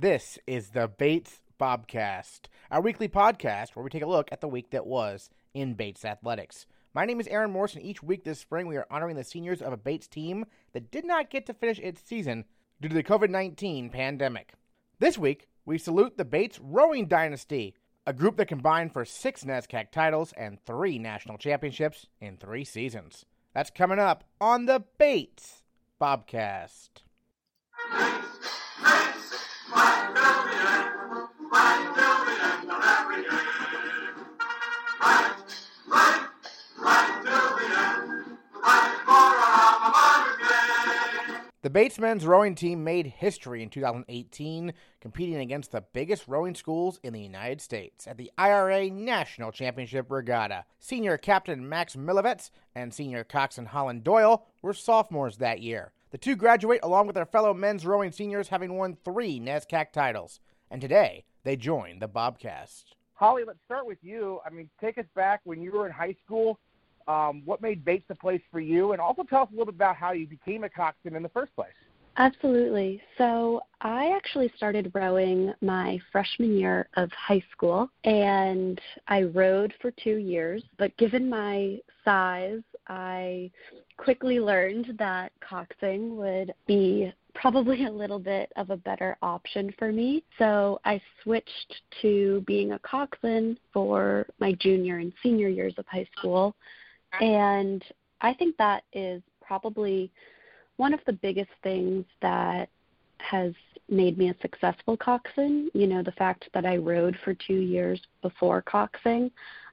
This is the Bates Bobcast, our weekly podcast where we take a look at the week that was in Bates athletics. My name is Aaron Morse, and each week this spring we are honoring the seniors of a Bates team that did not get to finish its season due to the COVID 19 pandemic. This week, we salute the Bates Rowing Dynasty, a group that combined for six NESCAC titles and three national championships in three seasons. That's coming up on the Bates Bobcast. The Bates men's rowing team made history in 2018, competing against the biggest rowing schools in the United States at the IRA National Championship Regatta. Senior captain Max Milavetz and senior coxswain Holland Doyle were sophomores that year. The two graduate along with their fellow men's rowing seniors, having won three NESCAC titles. And today, they join the Bobcast. Holly, let's start with you. I mean, take us back when you were in high school um, what made Bates the place for you, and also tell us a little bit about how you became a coxswain in the first place. Absolutely. So I actually started rowing my freshman year of high school, and I rowed for two years. But given my size, I quickly learned that coxing would be probably a little bit of a better option for me. So I switched to being a coxswain for my junior and senior years of high school. And I think that is probably one of the biggest things that has made me a successful coxswain. You know, the fact that I rowed for two years before coxing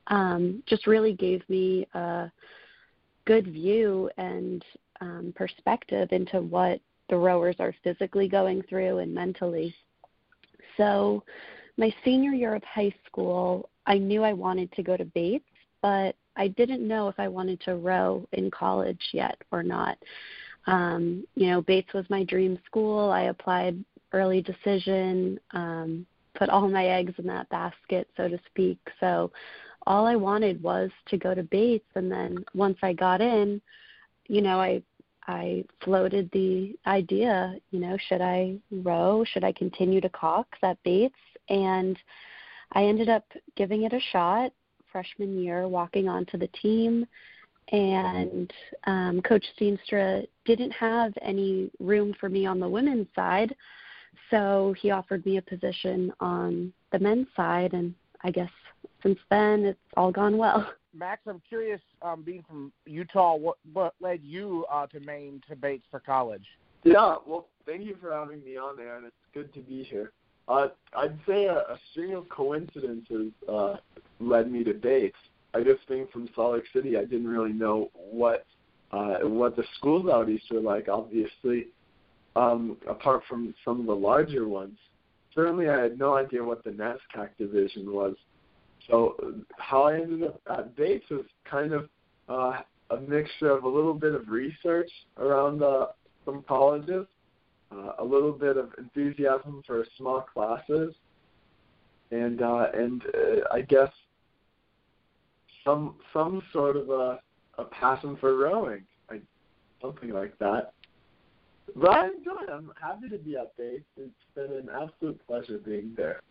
um, just really gave me a good view and um, perspective into what the rowers are physically going through and mentally. So, my senior year of high school, I knew I wanted to go to Bates, but I didn't know if I wanted to row in college yet or not. Um, you know, Bates was my dream school. I applied early decision, um, put all my eggs in that basket, so to speak. So all I wanted was to go to Bates and then once I got in, you know, I I floated the idea, you know, should I row? Should I continue to cox that Bates? And I ended up giving it a shot freshman year walking onto the team and um, Coach Steenstra didn't have any room for me on the women's side, so he offered me a position on the men's side, and I guess since then it's all gone well. Max, I'm curious, um, being from Utah, what what led you uh, to Maine to Bates for college? Yeah, well, thank you for having me on there, and it's good to be here. Uh, I'd say a, a string of coincidences uh, led me to Bates. I just being from Salt Lake City, I didn't really know what uh, what the schools out east were like. Obviously, um, apart from some of the larger ones, certainly I had no idea what the NESCAC division was. So how I ended up at Bates was kind of uh, a mixture of a little bit of research around uh, some colleges, uh, a little bit of enthusiasm for small classes, and uh, and uh, I guess some some sort of a a passion for rowing, I, something like that. But I enjoy it. I'm happy to be at Bates. It's been an absolute pleasure being there.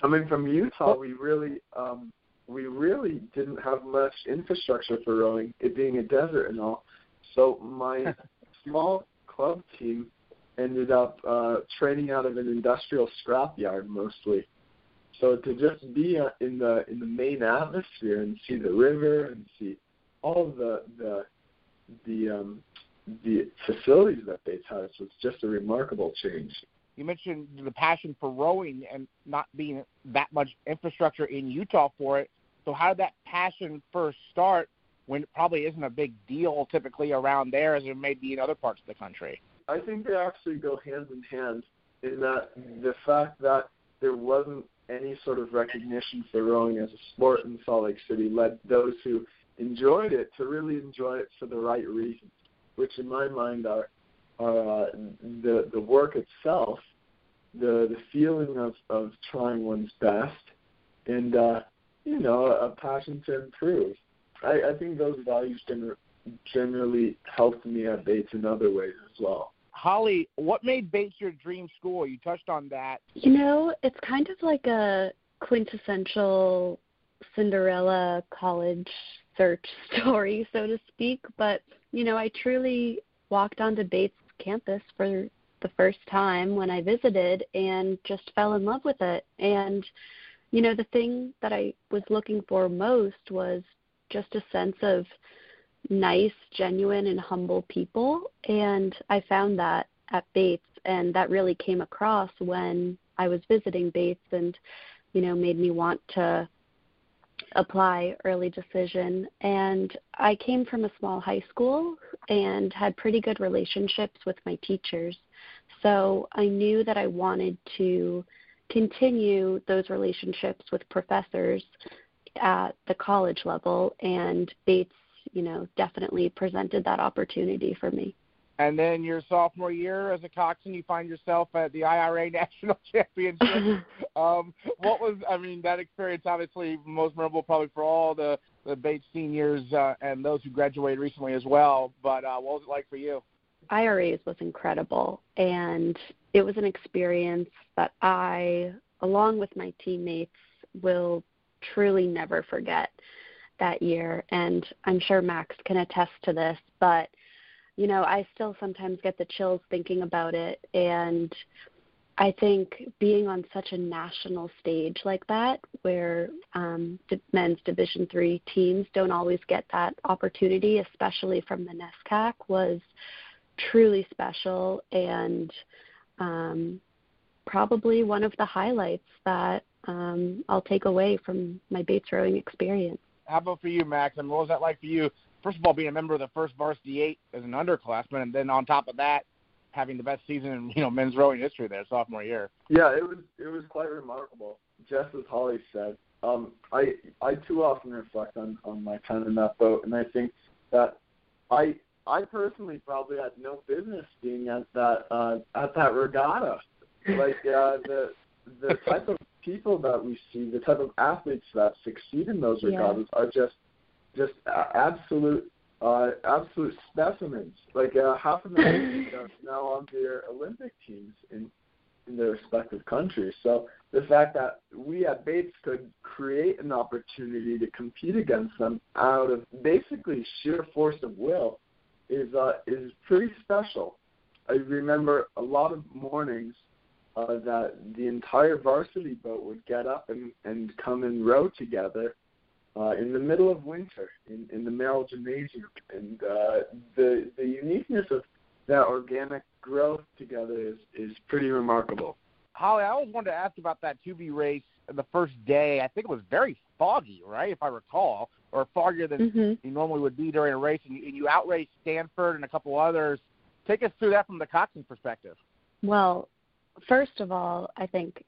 Coming from Utah, we really um, we really didn't have much infrastructure for rowing, it being a desert and all. So my small club team ended up uh, training out of an industrial scrapyard mostly. So to just be uh, in the in the Maine atmosphere and see the river and see all the the the um, the facilities that Bates has was just a remarkable change. You mentioned the passion for rowing and not being that much infrastructure in Utah for it. So how did that passion first start when it probably isn't a big deal typically around there as it may be in other parts of the country? I think they actually go hand in hand in that the fact that there wasn't any sort of recognition for rowing as a sport in Salt Lake City led those who enjoyed it to really enjoy it for the right reasons, which in my mind are, are uh, the the work itself, the the feeling of of trying one's best, and uh, you know a passion to improve. I, I think those values gener- generally helped me at Bates in other ways as well. Holly, what made Bates your dream school? You touched on that. You know, it's kind of like a quintessential Cinderella college search story, so to speak. But, you know, I truly walked onto Bates campus for the first time when I visited and just fell in love with it. And, you know, the thing that I was looking for most was just a sense of nice, genuine, and humble people. And I found that at Bates, and that really came across when I was visiting Bates and, you know, made me want to apply early decision. And I came from a small high school and had pretty good relationships with my teachers. So I knew that I wanted to continue those relationships with professors at the college level, and Bates, you know, definitely presented that opportunity for me. And then your sophomore year as a coxswain, you find yourself at the IRA National Championship. um, what was, I mean, that experience obviously most memorable probably for all the, the Bates seniors uh, and those who graduated recently as well. But uh, what was it like for you? IRAs was incredible, and it was an experience that I, along with my teammates, will truly never forget that year. And I'm sure Max can attest to this, but you know, I still sometimes get the chills thinking about it. And I think being on such a national stage like that, where um, men's Division three teams don't always get that opportunity, especially from the NESCAC, was truly special and um, probably one of the highlights that um, I'll take away from my Bates rowing experience. How about for you, Max? And what was that like for you? First of all, being a member of the first varsity eight as an underclassman, and then on top of that, having the best season in you know men's rowing history there sophomore year. Yeah, it was it was quite remarkable. Just as Holly said, um, I I too often reflect on on my time in that boat, and I think that I I personally probably had no business being at that uh, at that regatta. Like uh, the the type of people that we see, the type of athletes that succeed in those regattas yeah. are just just absolute uh, absolute specimens. Like uh, half of them are now on their Olympic teams in in their respective countries. So the fact that we at Bates could create an opportunity to compete against them out of basically sheer force of will is uh, is pretty special. I remember a lot of mornings uh, that the entire varsity boat would get up and, and come and row together uh, in the middle of winter in, in the Merrill Gymnasium. And uh, the the uniqueness of that organic growth together is, is pretty remarkable. Holly, I always wanted to ask about that 2V race the first day. I think it was very foggy, right, if I recall, or foggier than mm-hmm. you normally would be during a race, and you, and you outraced Stanford and a couple others. Take us through that from the coxswain perspective. Well, first of all, I think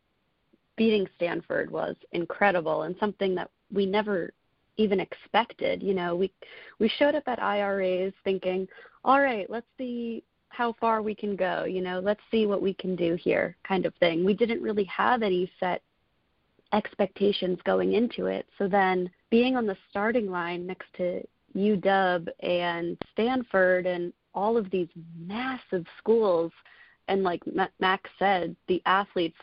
beating Stanford was incredible and something that we never even expected. You know, we we showed up at IRAs thinking, all right, let's see how far we can go. You know, let's see what we can do here, kind of thing. We didn't really have any set expectations going into it. So then being on the starting line next to UW and Stanford and all of these massive schools and like Max said, the athletes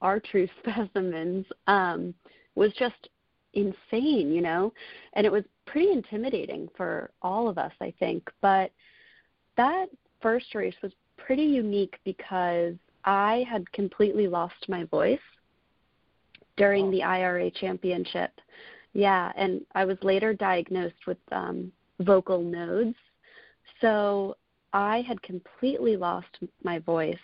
are true specimens, um, was just insane, you know? And it was pretty intimidating for all of us, I think. But that first race was pretty unique because I had completely lost my voice during oh. the IRA championship. Yeah, and I was later diagnosed with um, vocal nodes. So I had completely lost my voice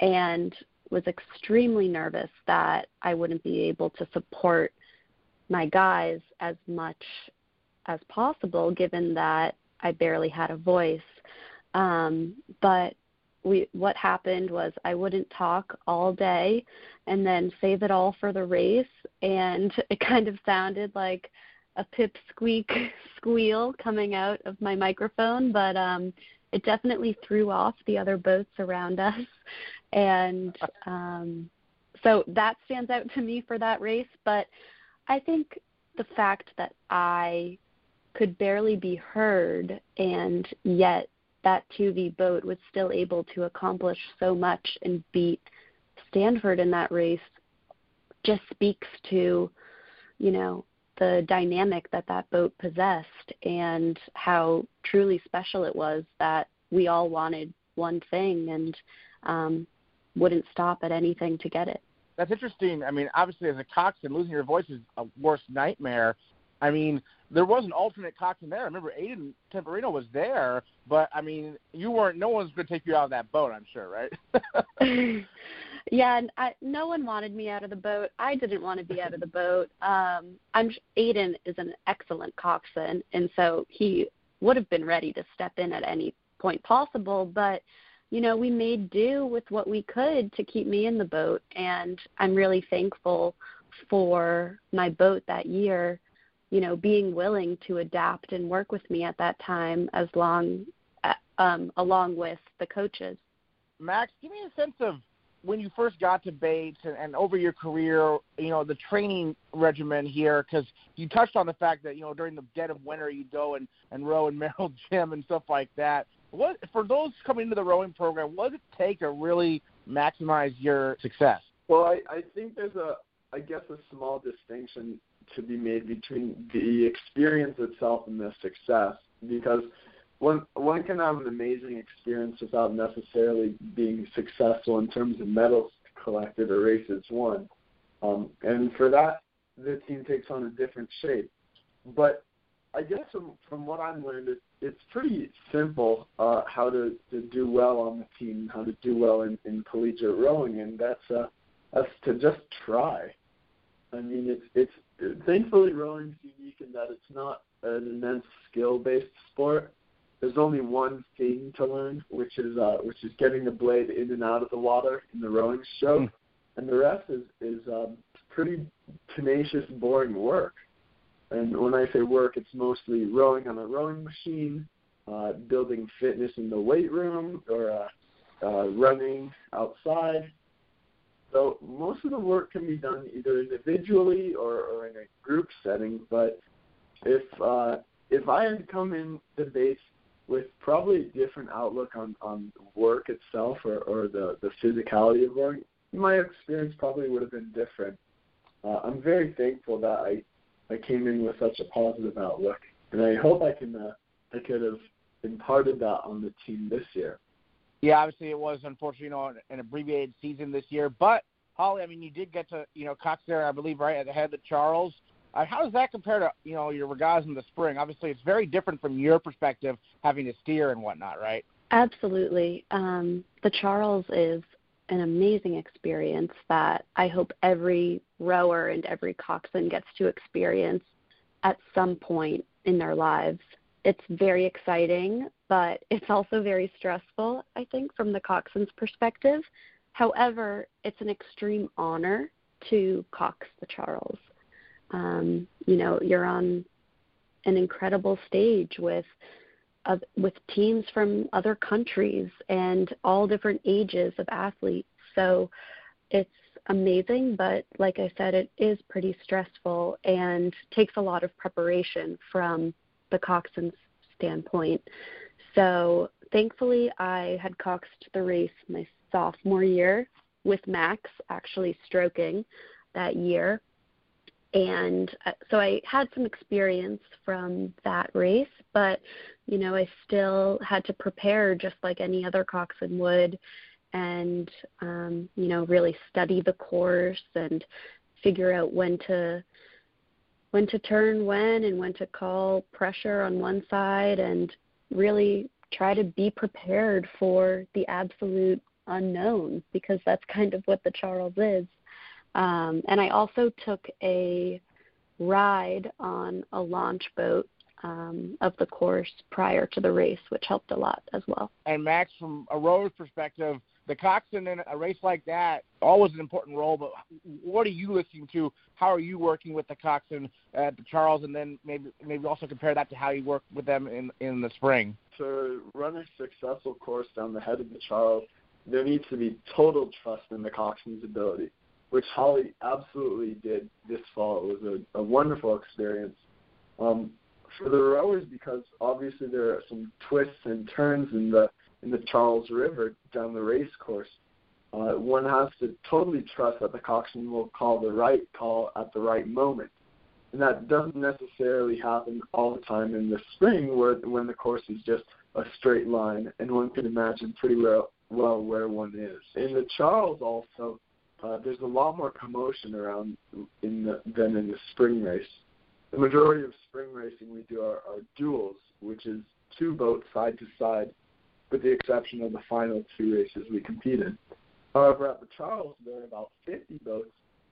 and was extremely nervous that I wouldn't be able to support my guys as much as possible given that I barely had a voice. Um, but we what happened was I wouldn't talk all day and then save it all for the race. And it kind of sounded like a pip squeak squeal coming out of my microphone, but um it definitely threw off the other boats around us. And um so that stands out to me for that race. But i think the fact that i could barely be heard and yet that 2V boat was still able to accomplish so much and beat Stanford in that race just speaks to, you know, the dynamic that that boat possessed and how truly special it was that we all wanted one thing and um, wouldn't stop at anything to get it. That's interesting. I mean, obviously, as a coxswain, losing your voice is a worst nightmare. I mean, there was an alternate coxswain there. I remember Aiden Temperino was there, but I mean, you weren't. No one's going to take you out of that boat. I'm sure, right? yeah, and I, no one wanted me out of the boat. I didn't want to be out of the boat. Um, I'm Aiden is an excellent coxswain, and so he would have been ready to step in at any point possible. But you know, we made do with what we could to keep me in the boat, and I'm really thankful for my boat that year you know, being willing to adapt and work with me at that time as long uh, um, along with the coaches. Max, give me a sense of when you first got to Bates and, and over your career, you know, the training regimen here, because you touched on the fact that, you know, during the dead of winter, you go and, and row in Merrill Gym and stuff like that. What For those coming into the rowing program, what does it take to really maximize your success? Well, I, I think there's a, I guess, a small distinction to be made between the experience itself and the success because one one can have an amazing experience without necessarily being successful in terms of medals collected or races won. Um, and for that, the team takes on a different shape. But I guess from, from what I've learned, it, it's pretty simple uh, how to, to do well on the team, how to do well in, in collegiate rowing, and that's uh, that's to just try. I mean, it's it's thankfully rowing's unique in that it's not an immense skill-based sport. There's only one thing to learn, which is uh, which is getting the blade in and out of the water in the rowing stroke, mm. and the rest is is um, pretty tenacious, boring work. And when I say work, it's mostly rowing on a rowing machine, uh, building fitness in the weight room, or uh, uh, running outside, so most of the work can be done either individually or, or in a group setting. But if uh, if I had come in the base with probably a different outlook on, on work itself or, or the, the physicality of work, my experience probably would have been different. Uh, I'm very thankful that I I came in with such a positive outlook, and I hope I can uh, I could have imparted that on the team this year. Yeah, obviously it was unfortunately, you know, an abbreviated season this year. But Holly, I mean, you did get to, you know, Cox there, I believe, right at the head of Charles. Uh, how does that compare to, you know, your regattas in the spring? Obviously, it's very different from your perspective, having to steer and whatnot, right? Absolutely. Um, the Charles is an amazing experience that I hope every rower and every coxswain gets to experience at some point in their lives. It's very exciting but it's also very stressful, I think, from the coxswain's perspective. However, it's an extreme honor to cox the Charles. Um, you know, you're on an incredible stage with uh, with teams from other countries and all different ages of athletes. So it's amazing, but like I said, it is pretty stressful and takes a lot of preparation from the coxswain's standpoint. So thankfully, I had coxed the race my sophomore year with Max actually stroking that year. And uh, so I had some experience from that race, but you know, I still had to prepare just like any other coxswain would and um, you know, really study the course and figure out when to when to turn when and when to call pressure on one side and really try to be prepared for the absolute unknown because that's kind of what the Charles is. Um, and I also took a ride on a launch boat um, of the course prior to the race, which helped a lot as well. And Max, from a rower's perspective, the coxswain in a race like that always an important role. But what are you listening to? How are you working with the coxswain at the Charles, and then maybe maybe also compare that to how you work with them in in the spring? To run a successful course down the head of the Charles, there needs to be total trust in the coxswain's ability, which Holly absolutely did this fall. It was a, a wonderful experience. Um, for the rowers because obviously there are some twists and turns in the in the Charles River down the race course. Uh, one has to totally trust that the coxswain will call the right call at the right moment, and that doesn't necessarily happen all the time in the spring, where when the course is just a straight line, and one can imagine pretty well well where one is. In the Charles, also, uh, there's a lot more commotion around in the, than in the spring race. The majority of spring racing we do are, are duels, which is two boats side to side, with the exception of the final two races we compete in. However, at the Charles, there are about 50 boats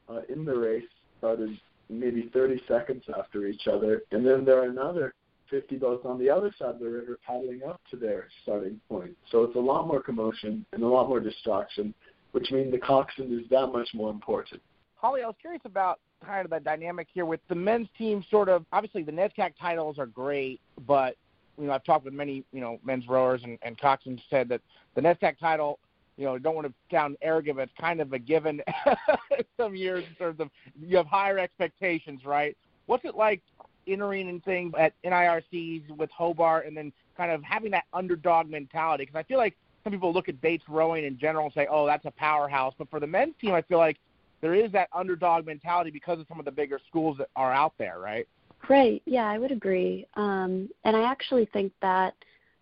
uh, in the race, started maybe 30 seconds after each other, and then there are another 50 boats on the other side of the river paddling up to their starting point. So it's a lot more commotion and a lot more distraction, which means the coxswain is that much more important. Holly, I was curious about kind of the dynamic here with the men's team. Sort of, obviously, the NESCAC titles are great, but you know, I've talked with many you know men's rowers and, and coxswains said that the NESCAC title, you know, don't want to sound arrogant, but it's kind of a given some years in terms of you have higher expectations, right? What's it like entering and things at NIRCs with Hobart, and then kind of having that underdog mentality? Because I feel like some people look at Bates rowing in general and say, "Oh, that's a powerhouse," but for the men's team, I feel like there is that underdog mentality because of some of the bigger schools that are out there, right? Right. Yeah, I would agree. Um, and I actually think that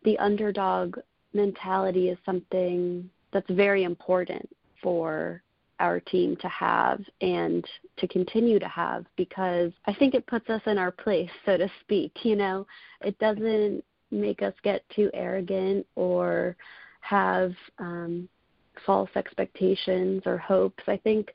the underdog mentality is something that's very important for our team to have and to continue to have because I think it puts us in our place, so to speak. You know, it doesn't make us get too arrogant or have um, false expectations or hopes. I think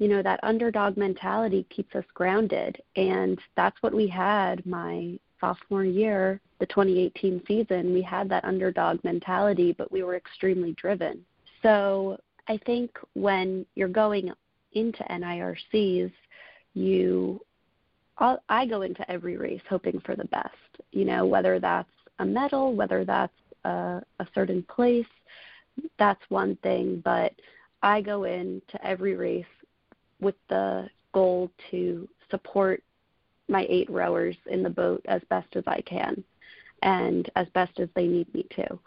you know that underdog mentality keeps us grounded. And that's what we had my sophomore year the 2018 season. We had that underdog mentality but we were extremely driven. So i think when you're going into nircs you I'll, i go into every race hoping for the best you know whether that's a medal whether that's a, a certain place that's one thing. But i go into every race with the goal to support my eight rowers in the boat as best as I can and as best as they need me to.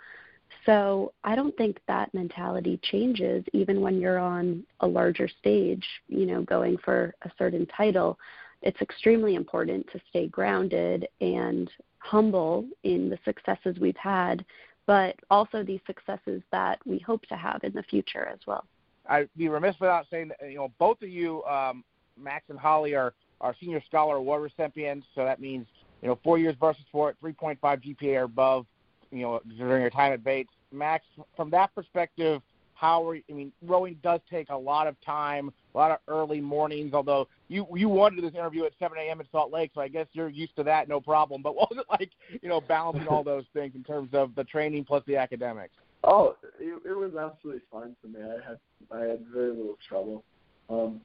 So I don't think that mentality changes even when you're on a larger stage, you know, going for a certain title. It's extremely important to stay grounded and humble in the successes we've had, but also the successes that we hope to have in the future as well. I'd be remiss without saying that you know both of you, um, Max and Holly, are are senior scholar award recipients. So that means you know four years versus four, 3.5 GPA or above. You know during your time at Bates. Max, from that perspective, how are I mean rowing does take a lot of time, a lot of early mornings. Although you you wanted this interview at 7 a.m. in Salt Lake, so I guess you're used to that, no problem. But what was it like, you know, balancing all those things in terms of the training plus the academics? Oh, it, it was absolutely fine for me. I had I had very little trouble. Um,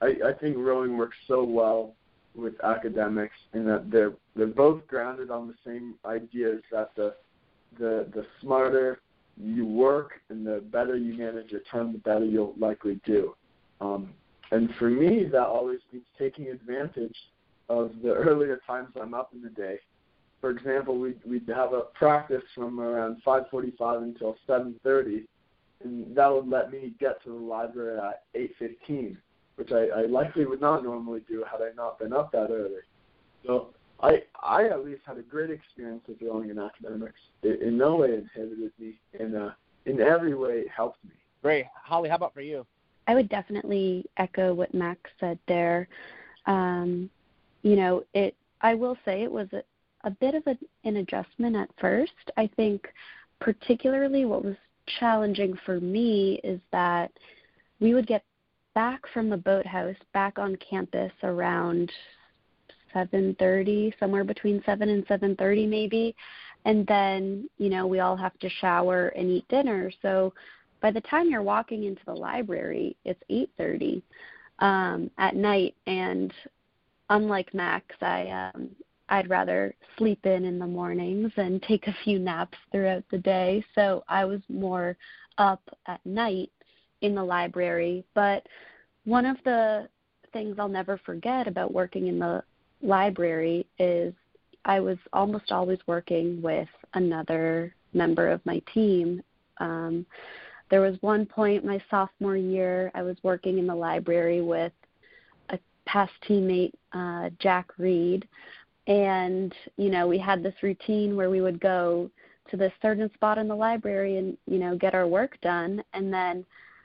I, I think rowing works so well with academics in that they're they're both grounded on the same ideas that the the the smarter you work and the better you manage your time, the better you'll likely do. Um, and for me, that always means taking advantage of the earlier times I'm up in the day for example, we'd, we'd have a practice from around 5:45 until 7:30, and that would let me get to the library at 8:15, which I, I likely would not normally do had I not been up that early. So I I at least had a great experience with rowing in academics. It in no way inhibited me, and uh, in every way it helped me. Great, Holly. How about for you? I would definitely echo what Max said there. Um, you know, it. I will say it was a, a bit of a, an adjustment at first. I think, particularly, what was challenging for me is that we would get back from the boathouse back on campus around 7:30 somewhere between 7 and 7:30 maybe. And then you know we all have to shower and eat dinner. So by the time you're walking into the library it's 8:30 um at night. And unlike Max I um I'd rather sleep in in the mornings and take a few naps throughout the day. So I was more up at night in the library. But one of the things I'll never forget about working in the library is I was almost always working with another member of my team. Um, there was one point my sophomore year, I was working in the library with a past teammate, uh, Jack Reed, and you know we had this routine where we would go to this certain spot in the library and you know get our work done, and then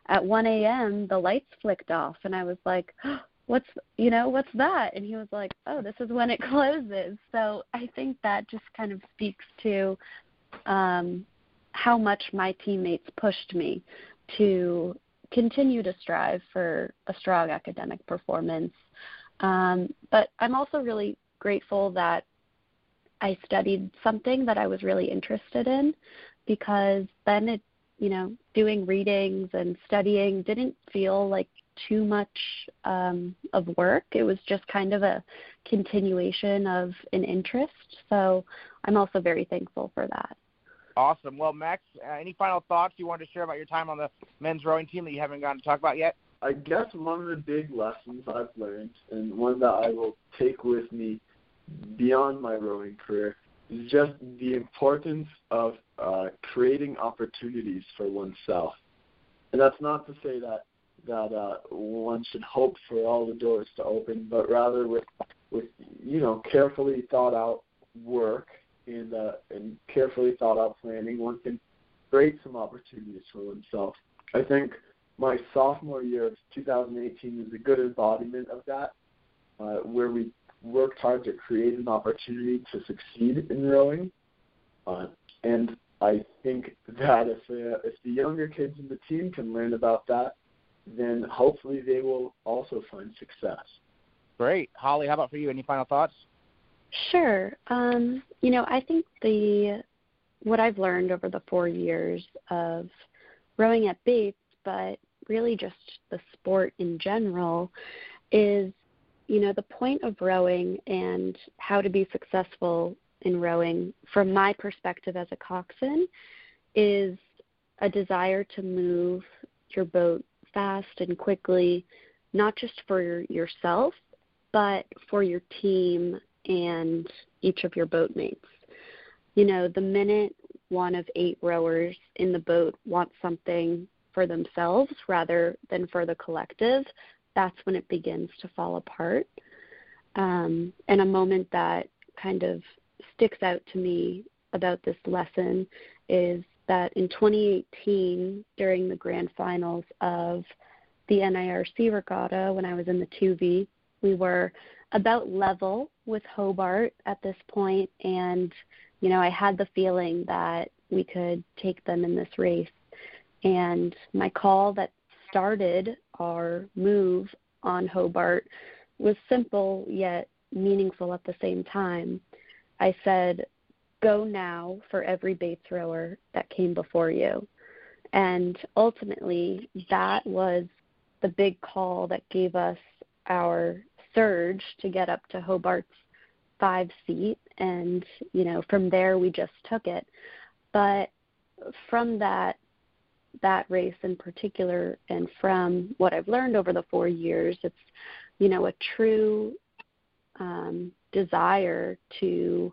at 1 a.m. the lights flicked off, and I was like. what's you know what's that and he was like oh this is when it closes so i think that just kind of speaks to um how much my teammates pushed me to continue to strive for a strong academic performance um but i'm also really grateful that i studied something that i was really interested in because then it you know doing readings and studying didn't feel like too much um, of work. It was just kind of a continuation of an interest. So I'm also very thankful for that. Awesome. Well, Max, uh, any final thoughts you wanted to share about your time on the men's rowing team that you haven't gotten to talk about yet? I guess one of the big lessons I've learned, and one that I will take with me beyond my rowing career, is just the importance of uh, creating opportunities for oneself. And that's not to say that that uh, one should hope for all the doors to open, but rather with with you know carefully thought out work and uh, and carefully thought out planning, one can create some opportunities for oneself. I think my sophomore year of 2018 is a good embodiment of that, uh, where we worked hard to create an opportunity to succeed in rowing, uh, and I think that if uh, if the younger kids in the team can learn about that, then hopefully they will also find success. Great. Holly, how about for you? Any final thoughts? Sure. Um, you know, I think the what I've learned over the four years of rowing at Bates, but really just the sport in general, is you know the point of rowing and how to be successful in rowing, from my perspective as a coxswain, is a desire to move your boat fast and quickly, not just for yourself, but for your team and each of your boat mates. You know, the minute one of eight rowers in the boat wants something for themselves rather than for the collective, that's when it begins to fall apart. Um, and a moment that kind of sticks out to me about this lesson is that in 2018, during the grand finals of the NIRC regatta, when I was in the 2V, we were about level with Hobart at this point, and you know I had the feeling that we could take them in this race. And my call that started our move on Hobart was simple yet meaningful at the same time. I said, go now for every Bates thrower that came before you. And ultimately, that was the big call that gave us our surge to get up to Hobart's five seat. And, you know, from there we just took it. But from that, that race in particular, and from what I've learned over the four years, it's, you know, a true um, desire to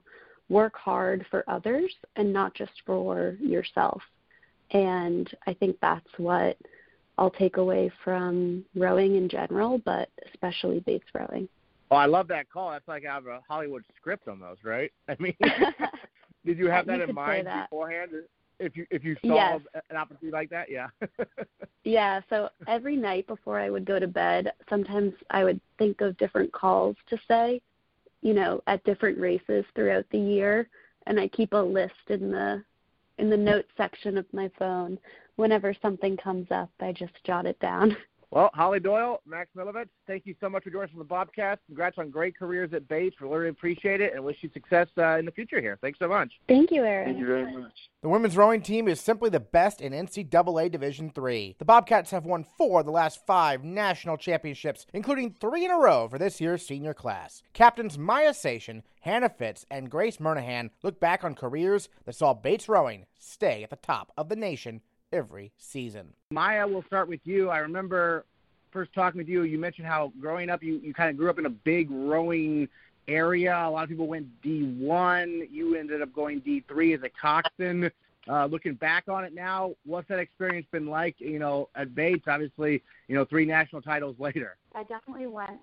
work hard for others and not just for yourself. And I think that's what I'll take away from rowing in general, but especially Bates rowing. Oh, I love that call. That's like I have a Hollywood script on those, right? I mean, did you have that you in mind beforehand? If you if you saw yes. an opportunity like that, yeah. yeah. So every night before I would go to bed, sometimes I would think of different calls to say, you know, at different races throughout the year, and I keep a list in the in the notes section of my phone. Whenever something comes up, I just jot it down. Well, Holly Doyle, Max Milavetz, thank you so much for joining us on the Bobcast. Congrats on great careers at Bates. We really appreciate it and wish you success uh, in the future here. Thanks so much. Thank you, Aaron. Thank you very much. The women's rowing team is simply the best in NCAA Division III. The Bobcats have won four of the last five national championships, including three in a row for this year's senior class. Captains Maya Seshan, Hannah Fitts, and Grace Murnaghan look back on careers that saw Bates Rowing stay at the top of the nation every season. Maya, we'll start with you. I remember first talking with you, you mentioned how growing up you, you kind of grew up in a big rowing area. A lot of people went D1. You ended up going D3 as a coxswain. Uh, looking back on it now, what's that experience been like? You know, at Bates, obviously, you know, three national titles later. I definitely went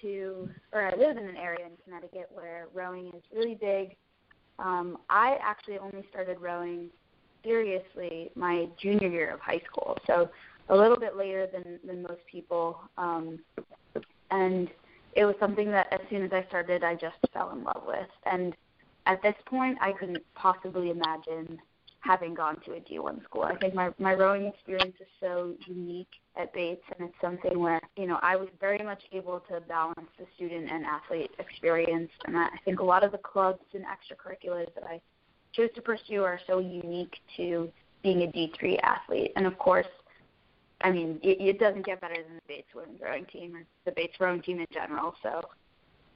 to, or I live in an area in Connecticut where rowing is really big. Um, I actually only started rowing seriously my junior year of high school, so a little bit later than than most people. Um, and it was something that as soon as I started, I just fell in love with. And at this point, I couldn't possibly imagine having gone to a D1 school. I think my my rowing experience is so unique at Bates, and it's something where you know I was very much able to balance the student and athlete experience. And I think a lot of the clubs and extracurriculars that I chose to pursue are so unique to being a D3 athlete. And of course, I mean, it, it doesn't get better than the Bates women's rowing team or the Bates rowing team in general. So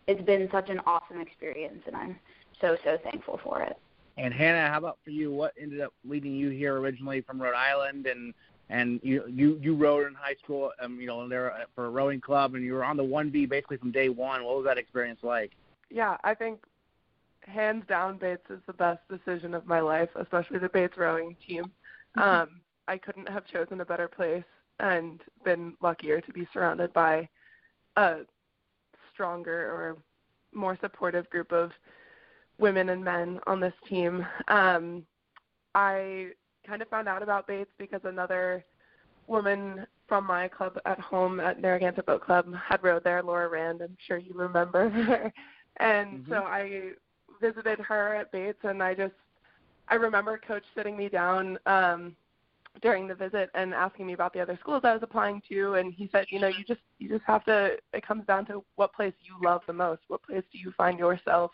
it's been such an awesome experience, and I'm so so thankful for it. And Hannah, how about for you? What ended up leading you here originally from Rhode Island, and and you you you rowed in high school, um, you know, there for a rowing club, and you were on the one B basically from day one. What was that experience like? Yeah, I think hands down Bates is the best decision of my life, especially the Bates rowing team. Mm-hmm. Um, I couldn't have chosen a better place and been luckier to be surrounded by a stronger or more supportive group of women and men on this team. Um, I kind of found out about Bates because another woman from my club at home at Narragansett Boat Club had rowed there, Laura Rand. I'm sure you remember her. and mm-hmm. so I visited her at Bates, and I just I remember Coach sitting me down um, during the visit and asking me about the other schools I was applying to, and he said, you know, you just you just have to. It comes down to what place you love the most. What place do you find yourself,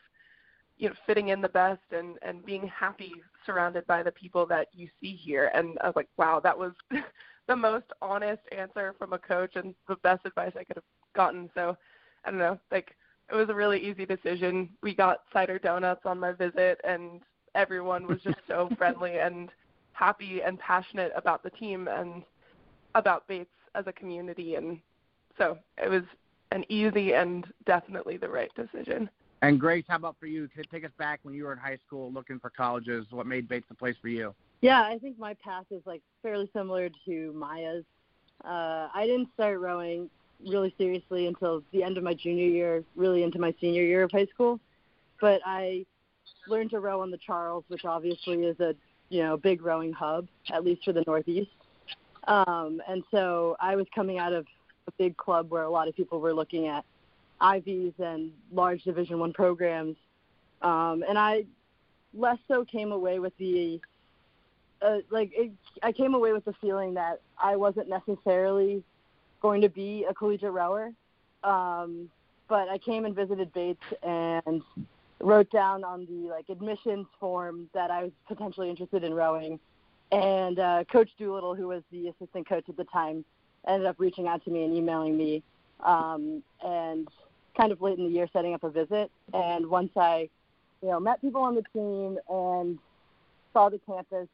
you know, fitting in the best and and being happy surrounded by the people that you see here. And I was like, wow, that was the most honest answer from a coach and the best advice I could have gotten. So I don't know, like it was a really easy decision. We got cider donuts on my visit, and everyone was just so friendly and happy and passionate about the team and about Bates as a community. And so it was an easy and definitely the right decision. And Grace, how about for you? Take us back when you were in high school looking for colleges. What made Bates the place for you? Yeah, I think my path is like fairly similar to Maya's. Uh, I didn't start rowing really seriously until the end of my junior year, really into my senior year of high school. But I learned to row on the Charles, which obviously is a you know big rowing hub, at least for the Northeast. Um, and so I was coming out of a big club where a lot of people were looking at Ivies and large Division One programs, um, and I less so came away with the uh, like it, I came away with the feeling that I wasn't necessarily going to be a collegiate rower. Um, but I came and visited Bates and wrote down on the like admissions form that I was potentially interested in rowing. And uh, Coach Doolittle, who was the assistant coach at the time, ended up reaching out to me and emailing me, um, and kind of late in the year setting up a visit. And once I, you know, met people on the team and saw the campus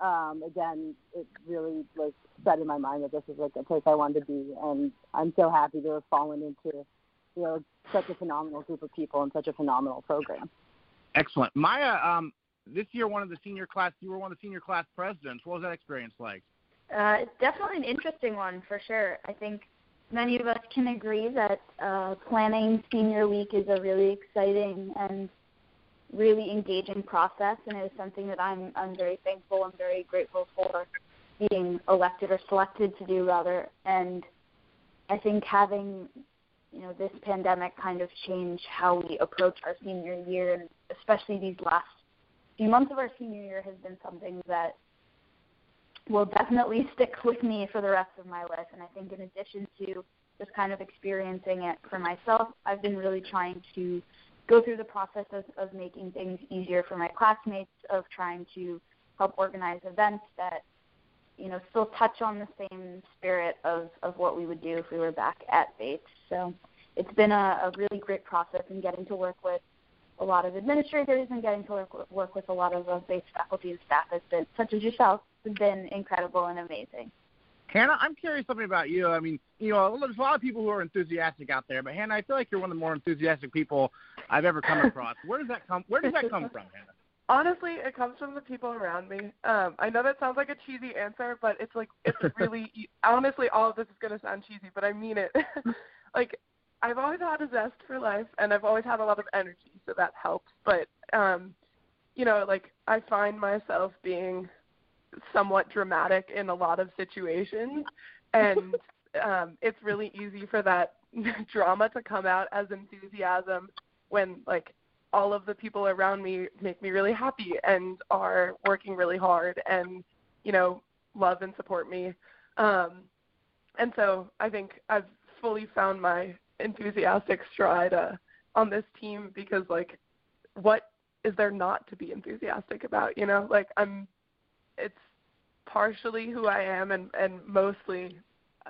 um, again, it really was set in my mind that this is like a place I wanted to be, and I'm so happy to have fallen into, you know, such a phenomenal group of people and such a phenomenal program. Excellent, Maya. Um, this year, one of the senior class, you were one of the senior class presidents. What was that experience like? Uh, it's definitely an interesting one for sure. I think many of us can agree that uh, planning senior week is a really exciting and really engaging process, and it was something that I'm I'm very thankful and very grateful for being elected or selected to do rather. And I think having you know this pandemic kind of change how we approach our senior year, and especially these last few months of our senior year has been something that will definitely stick with me for the rest of my life. And I think in addition to just kind of experiencing it for myself, I've been really trying to go through the process of, of making things easier for my classmates, of trying to help organize events that you know still touch on the same spirit of, of what we would do if we were back at Bates. So it's been a, a really great process in getting to work with a lot of administrators and getting to work, work with a lot of uh, Bates faculty and staff has been, such as yourself, has been incredible and amazing. Hannah, I'm curious something about you. I mean, you know, there's a lot of people who are enthusiastic out there, but Hannah, I feel like you're one of the more enthusiastic people I've ever come across. Where does that come? Where does that come from, Hannah? Honestly, it comes from the people around me. Um, I know that sounds like a cheesy answer, but it's like it's really honestly all of this is gonna sound cheesy, but I mean it. like I've always had a zest for life and I've always had a lot of energy, so that helps. But um, you know, like I find myself being somewhat dramatic in a lot of situations and um it's really easy for that drama to come out as enthusiasm when like all of the people around me make me really happy and are working really hard and you know love and support me. Um and so i think i've fully found my enthusiastic stride uh, on this team because like what is there not to be enthusiastic about you know? Like i'm it's partially who i am and and mostly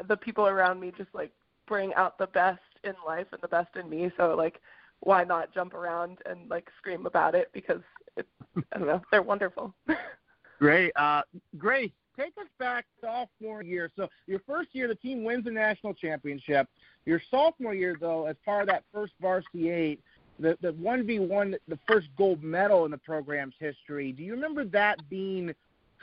the people around me just like bring out the best in life and the best in me. So like why not jump around and like scream about it because I don't know they're wonderful. Great, uh, Grace. Take us back sophomore year. So your first year, the team wins the national championship. Your sophomore year, though, as part of that first varsity eight, the the one v one, the first gold medal in the program's history. Do you remember that being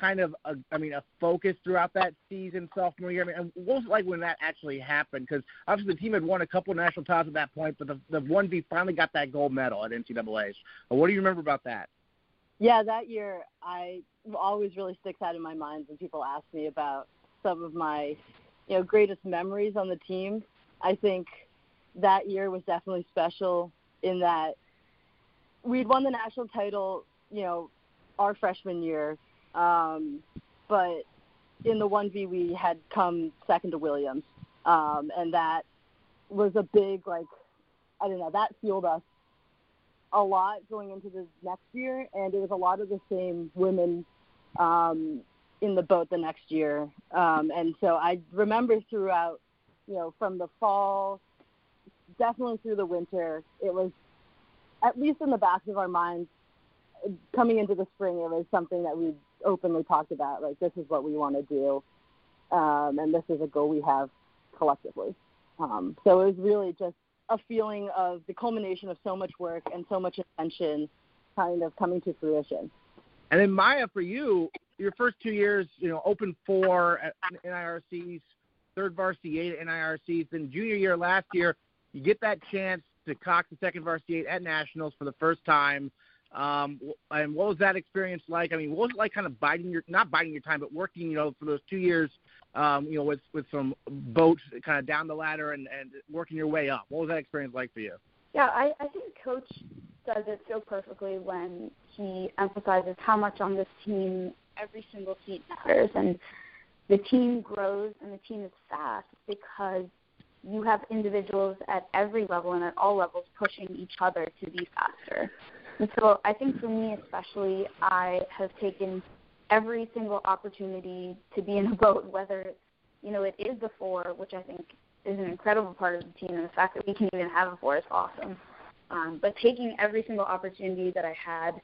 kind of a, I mean a focus throughout that season sophomore year? I mean, what was it like when that actually happened? Because obviously the team had won a couple national titles at that point, but the the one V finally got that gold medal at NCAA's. What do you remember about that? Yeah, that year I always really sticks out in my mind when people ask me about some of my you know greatest memories on the team. I think that year was definitely special in that we'd won the national title, you know, our freshman year um, but in the 1V, we had come second to Williams. Um, and that was a big, like, I don't know, that fueled us a lot going into the next year. And it was a lot of the same women um, in the boat the next year. Um, and so I remember throughout, you know, from the fall, definitely through the winter, it was at least in the back of our minds coming into the spring, it was something that we openly talked about. Like this is what we want to do, um, and this is a goal we have collectively. Um, so it was really just a feeling of the culmination of so much work and so much attention kind of coming to fruition. And then Maya, for you, your first two years, you know, open four at NIRCs, third varsity eight at NIRCs. Then junior year last year, you get that chance to cox the second varsity eight at nationals for the first time. Um, and what was that experience like? I mean, what was it like kind of biding your, not biding your time, but working, you know, for those two years, um, you know, with, with some boats kind of down the ladder and, and working your way up? What was that experience like for you? Yeah, I, I think Coach does it so perfectly when he emphasizes how much on this team every single seat matters. And the team grows and the team is fast because you have individuals at every level and at all levels pushing each other to be faster. And so I think for me especially, I have taken every single opportunity to be in a boat, whether you know it is the four, which I think is an incredible part of the team, and the fact that we can even have a four is awesome. Um, but taking every single opportunity that I had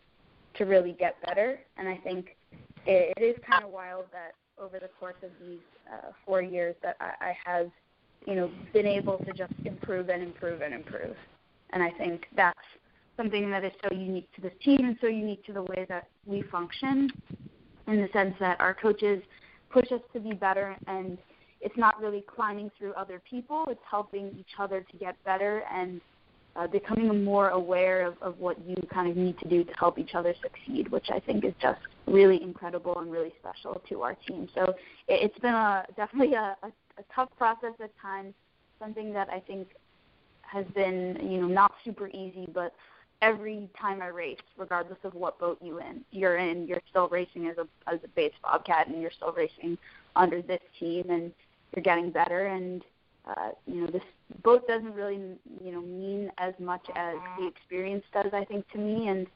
to really get better, and I think it, it is kind of wild that over the course of these uh, four years that I, I have, you know, been able to just improve and improve and improve. And I think that's something that is so unique to this team and so unique to the way that we function in the sense that our coaches push us to be better and it's not really climbing through other people, it's helping each other to get better and uh, becoming more aware of, of what you kind of need to do to help each other succeed, which I think is just really incredible and really special to our team. So it, it's been a definitely a, a, a tough process at times, something that I think has been you know not super easy, but every time I race, regardless of what boat you in you're in, you're still racing as a as a Bates Bobcat, and you're still racing under this team, and you're getting better. And uh, you know, this boat doesn't really you know mean as much as the experience does, I think, to me. And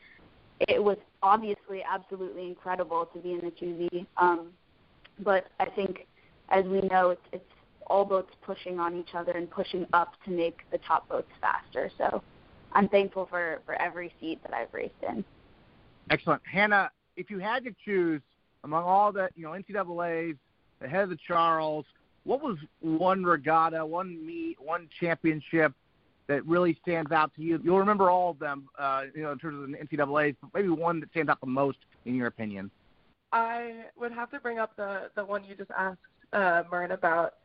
it was obviously absolutely incredible to be in the 2V. Um, but I think, as we know, it's, it's all boats pushing on each other and pushing up to make the top boats faster. So I'm thankful for for every seat that I've raced in. Excellent, Hannah. If you had to choose among all the you know NCAA's the head of the Charles. What was one regatta, one meet, one championship that really stands out to you? You'll remember all of them, uh, you know, in terms of the NCAA's, but maybe one that stands out the most in your opinion. I would have to bring up the the one you just asked uh, Mern about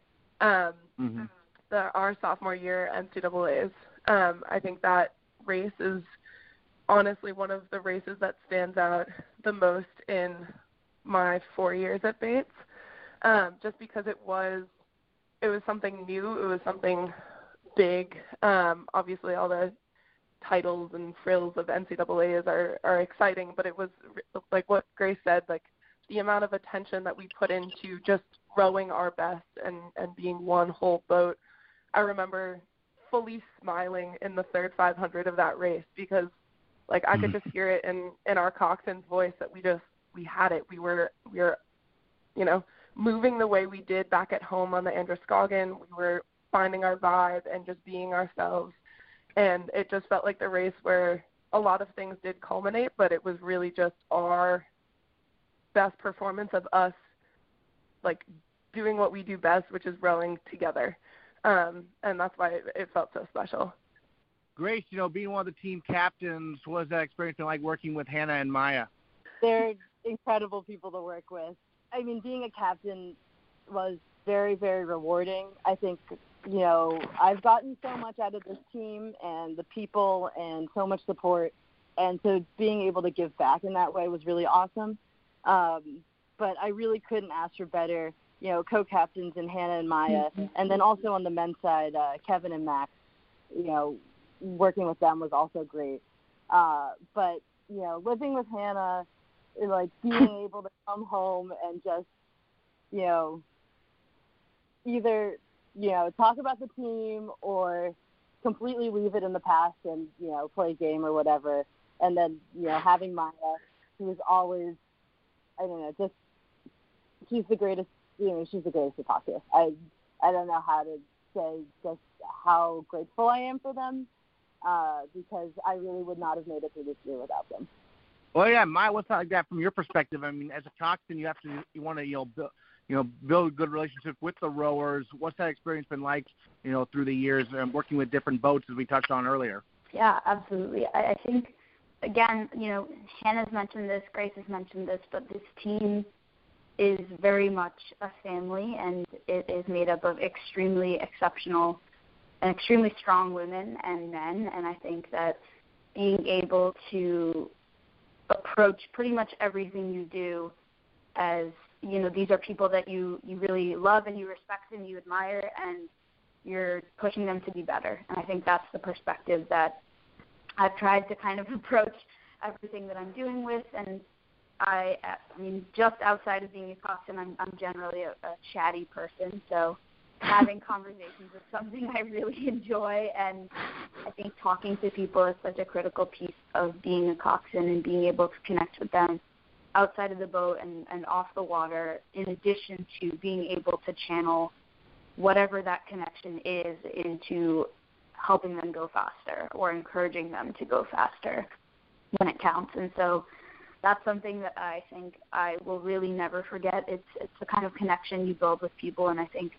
um, mm-hmm. the our sophomore year NCAA's. Um, I think that race is honestly one of the races that stands out the most in my four years at Bates, um, just because it was it was something new, it was something big. Um, obviously, all the titles and frills of NCAA's are are exciting, but it was like what Grace said, like the amount of attention that we put into just rowing our best and and being one whole boat. I remember fully smiling in the third 500 of that race because like I could mm-hmm. just hear it in in our coxswain's voice that we just we had it. We were we were you know moving the way we did back at home on the Androscoggin. We were finding our vibe and just being ourselves. And it just felt like the race where a lot of things did culminate, but it was really just our best performance of us like doing what we do best, which is rowing together. Um, and that's why it, it felt so special. Grace, you know, being one of the team captains, what was that experience been like working with Hannah and Maya? They're incredible people to work with. I mean, being a captain was very, very rewarding. I think, you know, I've gotten so much out of this team and the people and so much support. And so being able to give back in that way was really awesome. Um, but I really couldn't ask for better, you know, co-captains in Hannah and Maya, mm-hmm. and then also on the men's side, uh, Kevin and Max. You know, working with them was also great. Uh, but you know, living with Hannah, like being able to come home and just, you know, either you know talk about the team or completely leave it in the past and you know play a game or whatever, and then you know having Maya, who is always I don't know, just she's the greatest. You know, she's the greatest to talk to. I I don't know how to say just how grateful I am for them uh, because I really would not have made it through this year without them. Well, yeah, my what's that like that from your perspective? I mean, as a coxswain, you have to you want to you know build, you know build good relationships with the rowers. What's that experience been like? You know, through the years and working with different boats, as we touched on earlier. Yeah, absolutely. I, I think again, you know, Hannah's mentioned this, Grace has mentioned this, but this team is very much a family, and it is made up of extremely exceptional and extremely strong women and men. And I think that being able to approach pretty much everything you do as you know these are people that you you really love and you respect and you admire and you're pushing them to be better and i think that's the perspective that I've tried to kind of approach everything that I'm doing with, and I, I mean, just outside of being a coxswain, I'm, I'm generally a, a chatty person, so having conversations is something I really enjoy, and I think talking to people is such a critical piece of being a coxswain and being able to connect with them outside of the boat and, and off the water, in addition to being able to channel whatever that connection is into helping them go faster or encouraging them to go faster when it counts. And so that's something that I think I will really never forget. It's it's the kind of connection you build with people and I think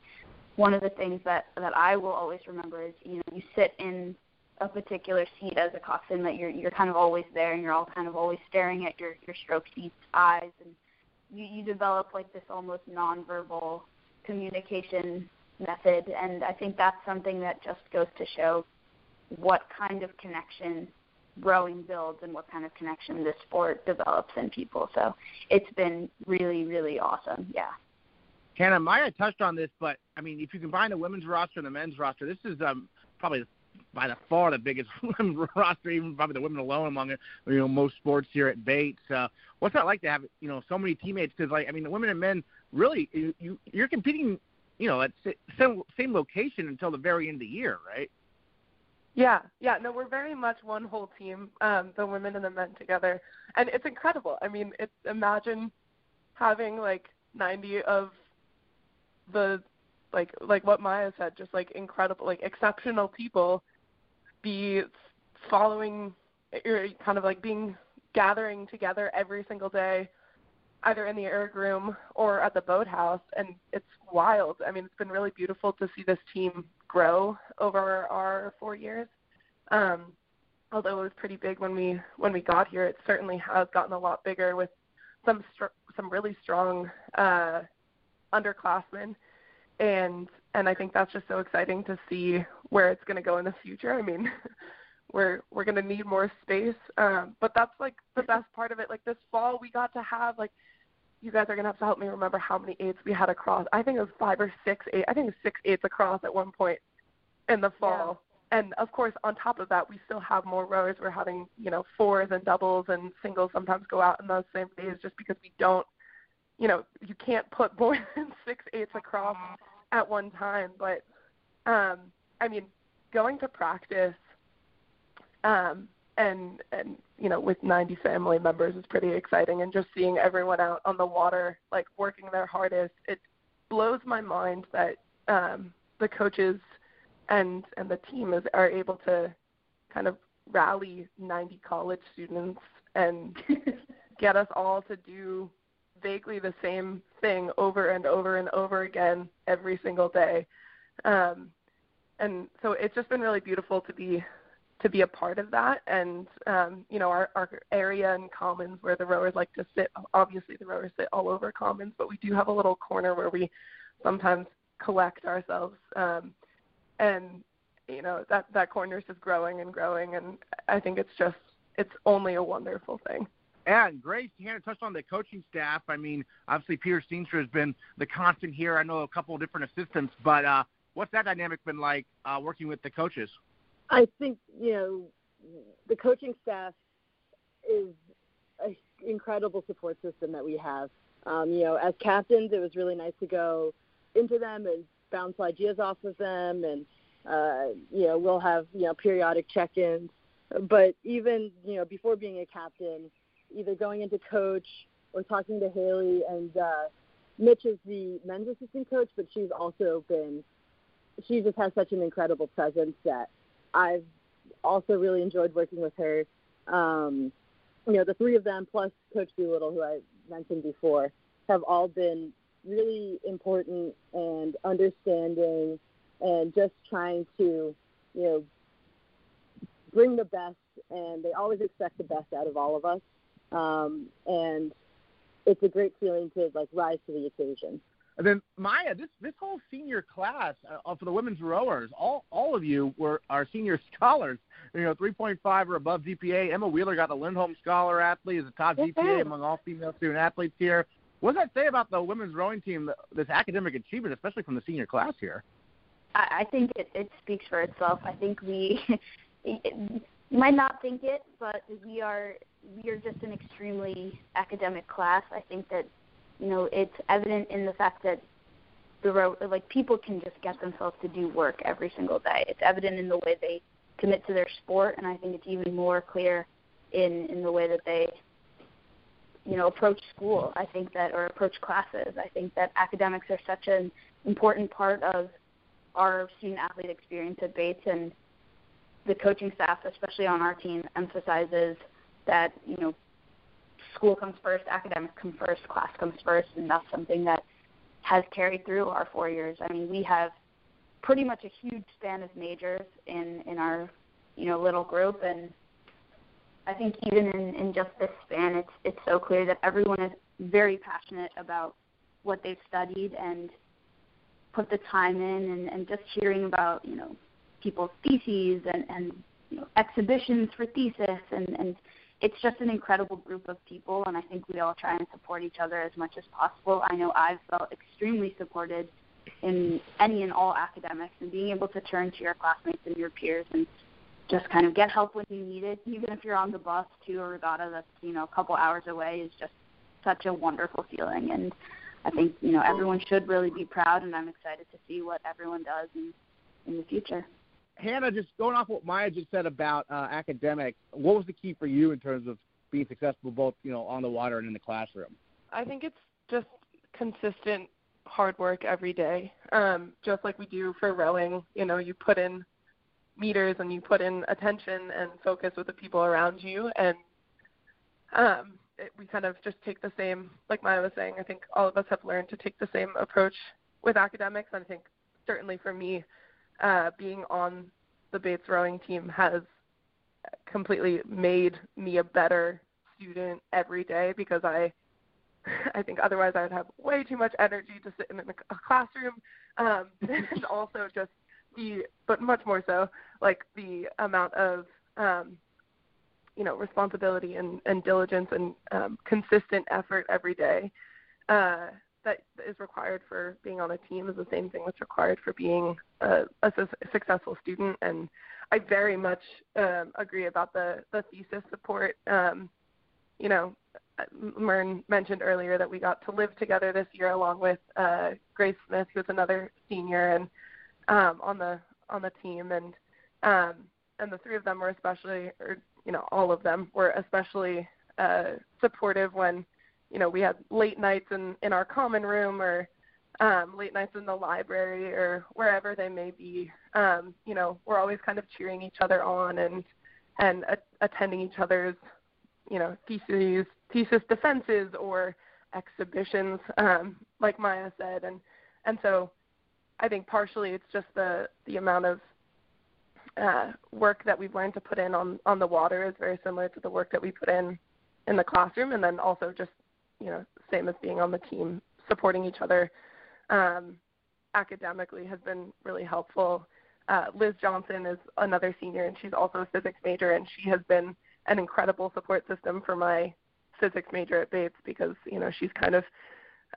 one of the things that that I will always remember is, you know, you sit in a particular seat as a coxswain that you're you're kind of always there and you're all kind of always staring at your your stroke seat's eyes and you you develop like this almost nonverbal communication method. And I think that's something that just goes to show what kind of connection rowing builds and what kind of connection this sport develops in people. So it's been really, really awesome. Yeah. Hannah, Maya touched on this, but I mean, if you combine the women's roster and the men's roster, this is um, probably by the far the biggest roster, even probably the women alone among you know most sports here at Bates. Uh, what's that like to have you know so many teammates? Because like I mean, the women and men really you, you you're competing you know, at same same location until the very end of the year, right? Yeah, yeah. No, we're very much one whole team, um, the women and the men together, and it's incredible. I mean, it's imagine having like 90 of the like like what Maya said, just like incredible, like exceptional people be following or kind of like being gathering together every single day either in the erg room or at the boathouse, and it's wild. I mean, it's been really beautiful to see this team grow over our four years. Um, although it was pretty big when we when we got here, it certainly has gotten a lot bigger with some str- some really strong uh, underclassmen, and and I think that's just so exciting to see where it's going to go in the future. I mean, we're we're going to need more space, um, but that's like the best part of it. Like this fall, we got to have like you guys are gonna have to help me remember how many eights we had across. I think it was five or six eight. I think it was six eights across at one point in the fall. Yeah. And of course, on top of that, we still have more rows. We're having you know fours and doubles and singles sometimes go out in those same days just because we don't, you know, you can't put more than six eights across at one time. But um, I mean, going to practice um, and and you know with 90 family members is pretty exciting and just seeing everyone out on the water like working their hardest it blows my mind that um the coaches and and the team is are able to kind of rally 90 college students and get us all to do vaguely the same thing over and over and over again every single day. Um and so it's just been really beautiful to be to be a part of that. And um, you know, our, our area and commons where the rowers like to sit. Obviously, the rowers sit all over commons, but we do have a little corner where we sometimes collect ourselves. Um, and you know, that that corner is just growing and growing, and I think it's just it's only a wonderful thing. And Grace, you had touched on the coaching staff. I mean, obviously Peter Steenstra has been the constant here. I know a couple of different assistants, but uh, what's that dynamic been like uh, working with the coaches? I think you know the coaching staff is an incredible support system that we have. Um, you know, as captains, it was really nice to go into them and bounce ideas off of them, and uh, you know, we'll have you know periodic check-ins. But even you know, before being a captain, either going into coach or talking to Haley and uh, Mitch is the men's assistant coach, but she's also been she just has such an incredible presence that I've also really enjoyed working with her. Um, you know, the three of them plus Coach Doolittle, who I mentioned before, have all been really important and understanding and just trying to, you know, bring the best. And they always expect the best out of all of us. Um, and it's a great feeling to like rise to the occasion. And then Maya, this this whole senior class uh, for the women's rowers, all all of you were are senior scholars. You know, 3.5 or above GPA. Emma Wheeler got the Lindholm Scholar athlete, is a top yes, GPA among all female student athletes here. What does that say about the women's rowing team? This academic achievement, especially from the senior class here. I, I think it, it speaks for itself. I think we it, you might not think it, but we are we are just an extremely academic class. I think that you know, it's evident in the fact that the road, like people can just get themselves to do work every single day. It's evident in the way they commit to their sport, and I think it's even more clear in in the way that they, you know, approach school. I think that or approach classes. I think that academics are such an important part of our student athlete experience at Bates, and the coaching staff, especially on our team, emphasizes that you know school comes first, academics come first, class comes first, and that's something that has carried through our four years. I mean, we have pretty much a huge span of majors in in our you know little group, and I think even in, in just this span, it's it's so clear that everyone is very passionate about what they've studied and put the time in, and, and just hearing about you know people's theses and and you know, exhibitions for thesis and and it's just an incredible group of people, and I think we all try and support each other as much as possible. I know I've felt extremely supported in any and all academics, and being able to turn to your classmates and your peers and just kind of get help when you need it, even if you're on the bus to a regatta that's you know a couple hours away, is just such a wonderful feeling. And I think you know everyone should really be proud, and I'm excited to see what everyone does in in the future. Hannah, just going off what Maya just said about uh, academics, what was the key for you in terms of being successful both, you know, on the water and in the classroom? I think it's just consistent hard work every day. Um, just like we do for rowing, you know, you put in meters and you put in attention and focus with the people around you and um it, we kind of just take the same, like Maya was saying. I think all of us have learned to take the same approach with academics. And I think certainly for me, uh, being on the Bates rowing team has completely made me a better student every day because I I think otherwise I would have way too much energy to sit in a classroom, um, and also just the, but much more so, like the amount of, um, you know, responsibility and, and diligence and um, consistent effort every day. Uh, that is required for being on a team is the same thing that's required for being a, a su- successful student. And I very much um, agree about the the thesis support. Um, you know, Mern mentioned earlier that we got to live together this year along with uh, Grace Smith, who's another senior and um, on the on the team, and um, and the three of them were especially, or you know, all of them were especially uh, supportive when you know we had late nights in in our common room or um, late nights in the library or wherever they may be. Um, you know, we're always kind of cheering each other on and and a- attending each other's you know theses thesis defenses or exhibitions, um, like Maya said, and and so I think partially it's just the the amount of uh, work that we've learned to put in on on the water is very similar to the work that we put in in the classroom, and then also just you know same as being on the team, supporting each other um, academically has been really helpful. Uh, Liz Johnson is another senior, and she's also a physics major, and she has been an incredible support system for my physics major at Bates because you know she's kind of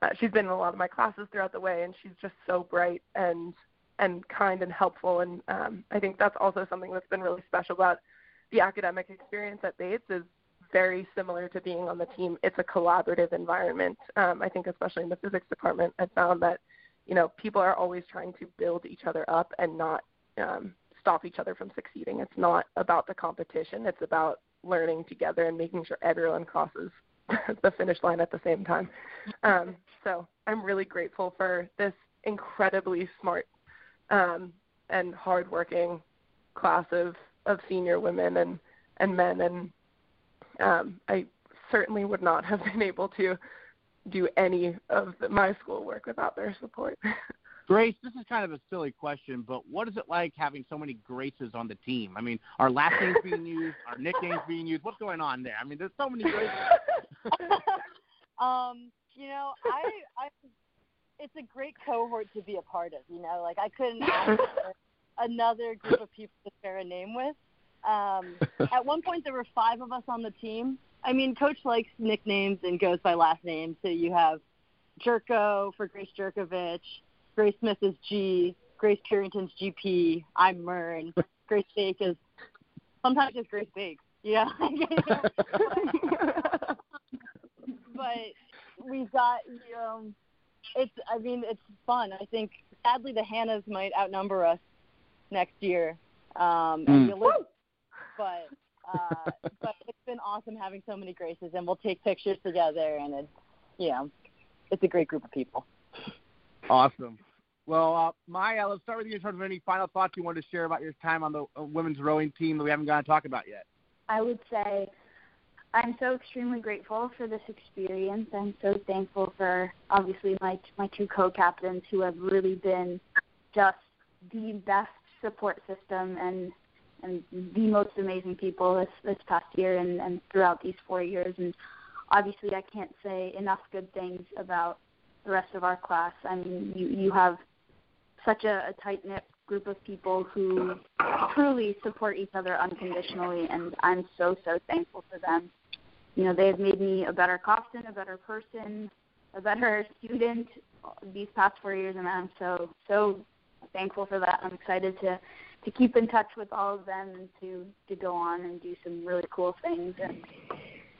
uh, she's been in a lot of my classes throughout the way, and she's just so bright and and kind and helpful. And um, I think that's also something that's been really special about the academic experience at Bates is very similar to being on the team. It's a collaborative environment. Um, I think especially in the physics department, I found that you know people are always trying to build each other up and not um, stop each other from succeeding. It's not about the competition. It's about learning together and making sure everyone crosses the finish line at the same time. Um, so I'm really grateful for this incredibly smart um, and hardworking class of, of senior women and, and men. And um, I certainly would not have been able to do any of the, my schoolwork without their support. Grace, this is kind of a silly question, but what is it like having so many Graces on the team? I mean, our last names being used, our nicknames being used. What's going on there? I mean, there's so many Graces. um, you know, I, I, it's a great cohort to be a part of. You know, like I couldn't ask for another group of people to share a name with. Um, at one point, there were five of us on the team. I mean, Coach likes nicknames and goes by last name. So you have Jerko for Grace Jerkovich. Grace Smith is G. Grace Purinton's GP. I'm Mern. Grace Bake is sometimes just Grace Bake. Yeah. but we've got you know it's I mean it's fun. I think sadly the Hannahs might outnumber us next year. Um and Mm. you'll but uh but it's been awesome having so many graces and we'll take pictures together and it's you know it's a great group of people. Awesome. Well, uh, Maya, let's start with you in terms of any final thoughts you wanted to share about your time on the uh, women's rowing team that we haven't gotten to talk about yet. I would say I'm so extremely grateful for this experience. I'm so thankful for obviously my my two co-captains who have really been just the best support system and and the most amazing people this this past year and, and throughout these four years. And obviously, I can't say enough good things about the rest of our class. I mean, you you have such a, a tight knit group of people who truly support each other unconditionally, and I'm so so thankful for them. You know, they have made me a better captain, a better person, a better student these past four years, and I'm so so thankful for that. I'm excited to to keep in touch with all of them and to to go on and do some really cool things. And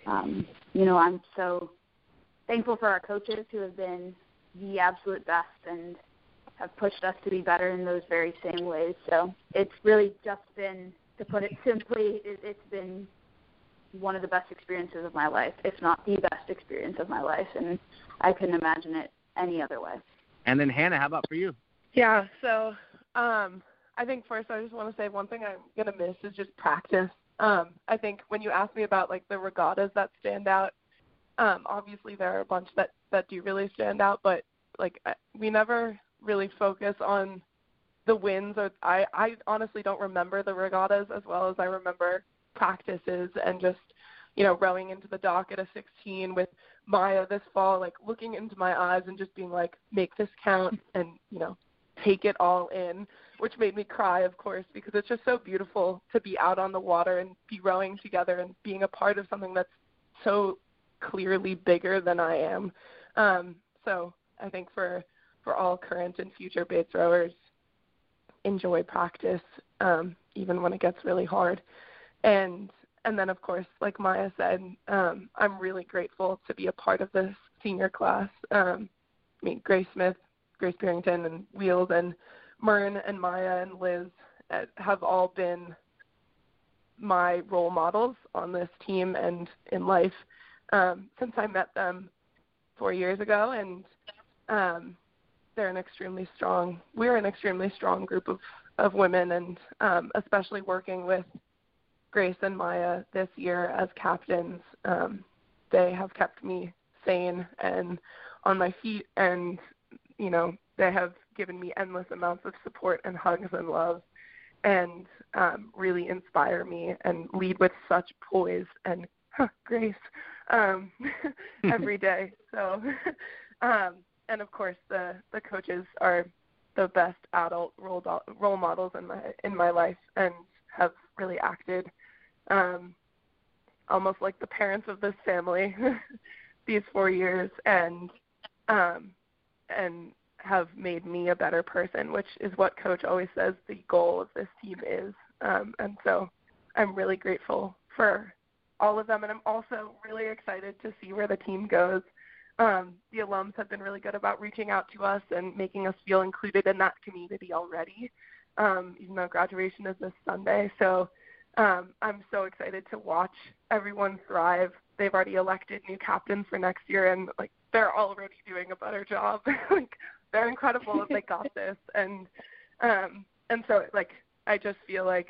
um, you know, I'm so thankful for our coaches who have been the absolute best and have pushed us to be better in those very same ways. So it's really just been, to put it simply, it, it's been one of the best experiences of my life, if not the best experience of my life, and I couldn't imagine it any other way. And then Hannah, how about for you? Yeah, so um, I think first I just want to say one thing I'm gonna miss is just practice. Um, I think when you ask me about like the regattas that stand out, Um, obviously, there are a bunch that that do really stand out, but like we never really focus on the wins. Or I I honestly don't remember the regattas as well as I remember practices and just you know rowing into the dock at a 16 with Maya this fall, like looking into my eyes and just being like, make this count and you know take it all in, which made me cry, of course, because it's just so beautiful to be out on the water and be rowing together and being a part of something that's so clearly bigger than I am. Um, so I think for for all current and future Bates rowers, enjoy practice, um, even when it gets really hard. And and then of course, like Maya said, um, I'm really grateful to be a part of this senior class. Um, I mean, Grace Smith, Grace Purinton, and Wheels, and Mern and Maya and Liz uh, have all been my role models on this team and in life um, since I met them four years ago, and um, they're an extremely strong. We're an extremely strong group of of women, and um, especially working with Grace and Maya this year as captains, um, they have kept me sane and on my feet, and you know they have given me endless amounts of support and hugs and love, and um, really inspire me and lead with such poise and huh, grace um, every day. So, um, and of course, the the coaches are the best adult role do- role models in my in my life, and have really acted um, almost like the parents of this family these four years, and um, and have made me a better person, which is what coach always says the goal of this team is. Um, and so I'm really grateful for all of them, and I'm also really excited to see where the team goes. Um, the alums have been really good about reaching out to us and making us feel included in that community already, um, even though graduation is this Sunday. So um, I'm so excited to watch everyone thrive. They've already elected new captains for next year, and like they're already doing a better job. like they're incredible. If they got this, and um, and so like I just feel like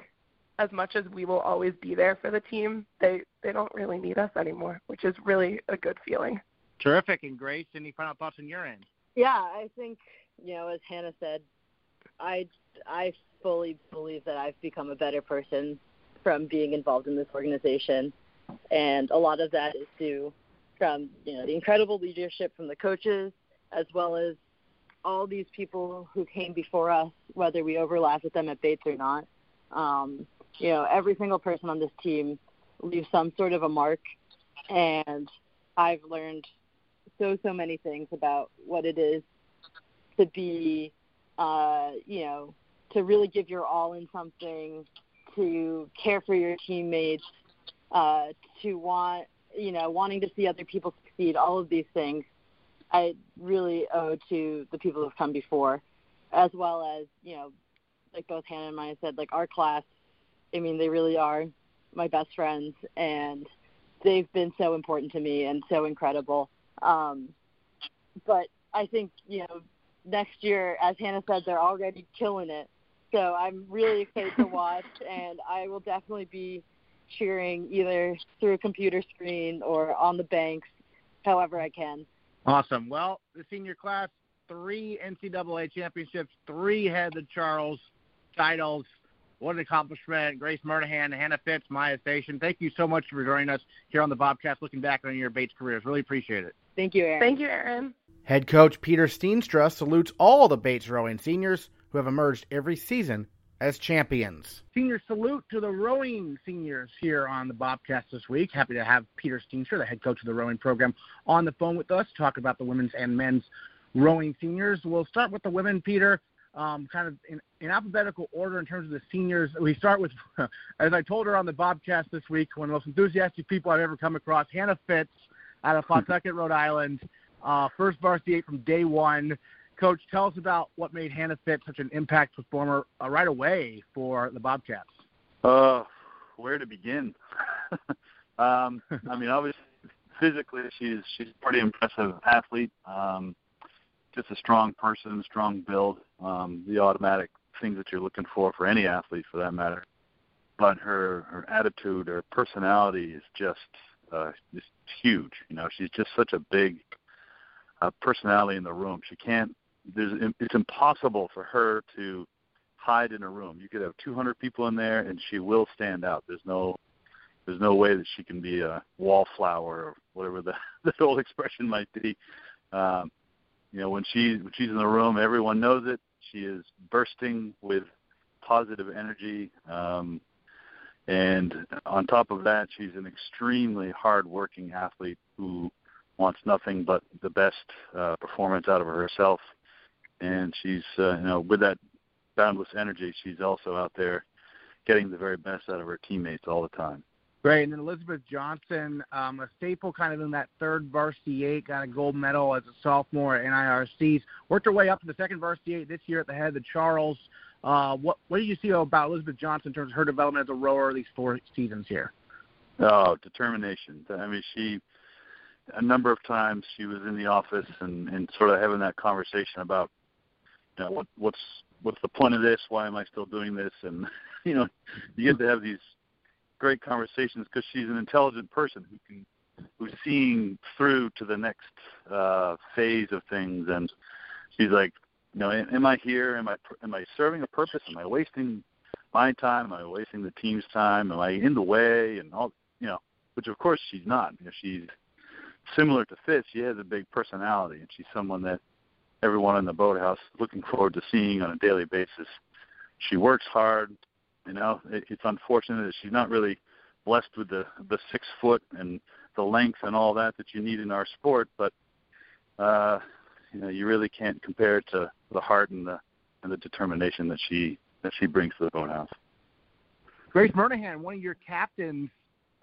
as much as we will always be there for the team, they they don't really need us anymore, which is really a good feeling. Terrific. And Grace, any final thoughts on your end? Yeah, I think you know, as Hannah said, I I fully believe that I've become a better person from being involved in this organization, and a lot of that is due from you know the incredible leadership from the coaches as well as all these people who came before us, whether we overlap with them at Bates or not. Um, you know, every single person on this team leaves some sort of a mark, and I've learned so so many things about what it is to be, uh, you know, to really give your all in something, to care for your teammates, uh, to want, you know, wanting to see other people succeed. All of these things, I really owe to the people who've come before, as well as, you know, like both Hannah and Maya said, like our class I mean, they really are my best friends, and they've been so important to me and so incredible. Um, but I think you know, next year, as Hannah said, they're already killing it. So I'm really excited to watch, and I will definitely be cheering either through a computer screen or on the banks, however I can. Awesome. Well, the senior class, three NCAA championships, three head of Charles titles, what an accomplishment. Grace Murnaghan, Hannah Fitts, Maya Seshan. Thank you so much for joining us here on the Bobcast, looking back on your Bates careers. Really appreciate it. Thank you, Aaron. Thank you, Aaron. Head coach Peter Steenstra salutes all the Bates rowing seniors who have emerged every season as champions. Senior salute to the rowing seniors here on the Bobcast this week. Happy to have Peter Steenstra, the head coach of the rowing program, on the phone with us to talk about the women's and men's rowing seniors. We'll start with the women, Peter um, kind of in, in, alphabetical order in terms of the seniors. We start with, as I told her on the Bobcast this week, one of the most enthusiastic people I've ever come across, Hannah Fitts out of Pawtucket, Rhode Island. Uh, first varsity eight from day one. Coach, tell us about what made Hannah Fitts such an impact performer uh, right away for the Bobcats. Uh, where to begin? um, I mean, obviously, physically, she's she's a pretty impressive athlete. Um, just a strong person, strong build, um, the automatic things that you're looking for for any athlete, for that matter. But her her attitude, her personality is just uh, just huge. You know, she's just such a big uh, personality in the room. She can't. There's. It's impossible for her to hide in a room. You could have 200 people in there, and she will stand out. There's no. There's no way that she can be a wallflower or whatever the the old expression might be. Um, you know, when she when she's in the room, everyone knows it. She is bursting with positive energy. Um, and on top of that, she's an extremely hard-working athlete who wants nothing but the best uh, performance out of herself. And she's, uh, you know, with that boundless energy, she's also out there getting the very best out of her teammates all the time. Great. And then Elizabeth Johnson, um, a staple kind of in that third varsity eight, got a gold medal as a sophomore at NIRCs. Worked her way up to the second varsity eight this year at the head of the Charles. Uh, what what did you see about Elizabeth Johnson in terms of her development as a rower these four seasons here? Oh, determination. I mean, she a number of times she was in the office and and sort of having that conversation about you know what what's what's the point of this? Why am I still doing this? And you know, you get to have these great conversations because she's an intelligent person who can who's seeing through to the next uh phase of things and she's like you know, am I here? Am I am I serving a purpose? Am I wasting my time? Am I wasting the team's time? Am I in the way? And all you know, which of course she's not. You know, she's similar to Fitts. She has a big personality, and she's someone that everyone in the boathouse looking forward to seeing on a daily basis. She works hard. You know, it, it's unfortunate that she's not really blessed with the the six foot and the length and all that that you need in our sport, but uh, you know, you really can't compare it to the heart and the and the determination that she that she brings to the boathouse. Grace Murnaghan, one of your captains,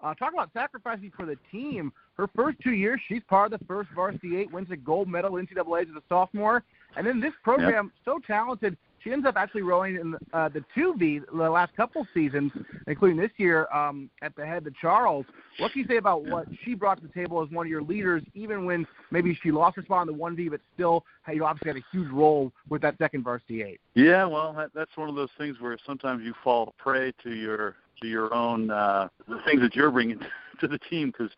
uh, talk about sacrificing for the team. Her first two years, she's part of the first varsity eight, wins a gold medal in NCAA as a sophomore, and then this program, yep. so talented, she ends up actually rowing in uh, the 2V the last couple seasons, including this year um, at the head of Charles. What can you say about what she brought to the table as one of your leaders, even when maybe she lost her spot in the 1V, but still you obviously had a huge role with that second varsity eight? Yeah, well, that, that's one of those things where sometimes you fall prey to your to your own uh, the things that you're bringing to the team because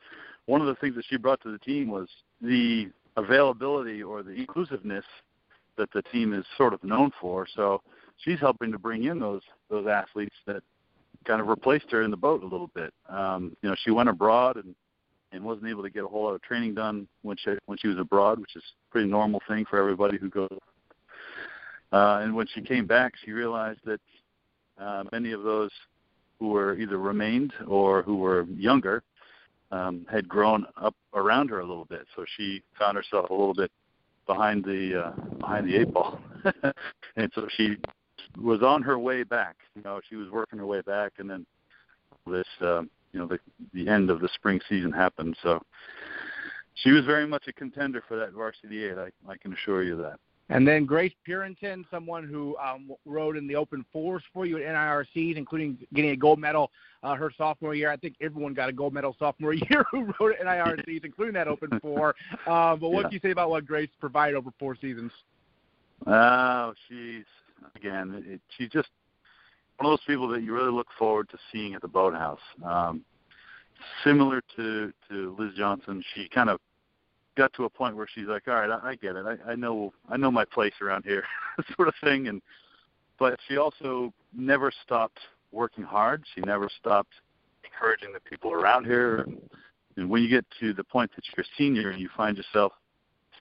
one of the things that she brought to the team was the availability or the inclusiveness that the team is sort of known for. So she's helping to bring in those those athletes that kind of replaced her in the boat a little bit. Um, you know, she went abroad and and wasn't able to get a whole lot of training done when she when she was abroad, which is a pretty normal thing for everybody who goes. Uh, and when she came back, she realized that uh, many of those who were either remained or who were younger um, had grown up around her a little bit. So she found herself a little bit behind the uh, behind the eight ball, and so she was on her way back. You know, she was working her way back, and then this, uh, you know, the the end of the spring season happened. So she was very much a contender for that varsity eight. I, I can assure you that. And then Grace Purinton, someone who um, rowed in the Open Fours for you at NIRCs, including getting a gold medal uh, her sophomore year. I think everyone got a gold medal sophomore year who rowed at NIRCs, including that Open Four. Um, but what yeah. can you say about what Grace provided over four seasons? Oh, she's again, it, she's just one of those people that you really look forward to seeing at the boathouse. Um, similar to to Liz Johnson, she kind of got to a point where she's like, all right, I, I get it. I, I know I know my place around here, sort of thing. And but she also never stopped working hard. She never stopped encouraging the people around her. And, and when you get to the point that you're a senior and you find yourself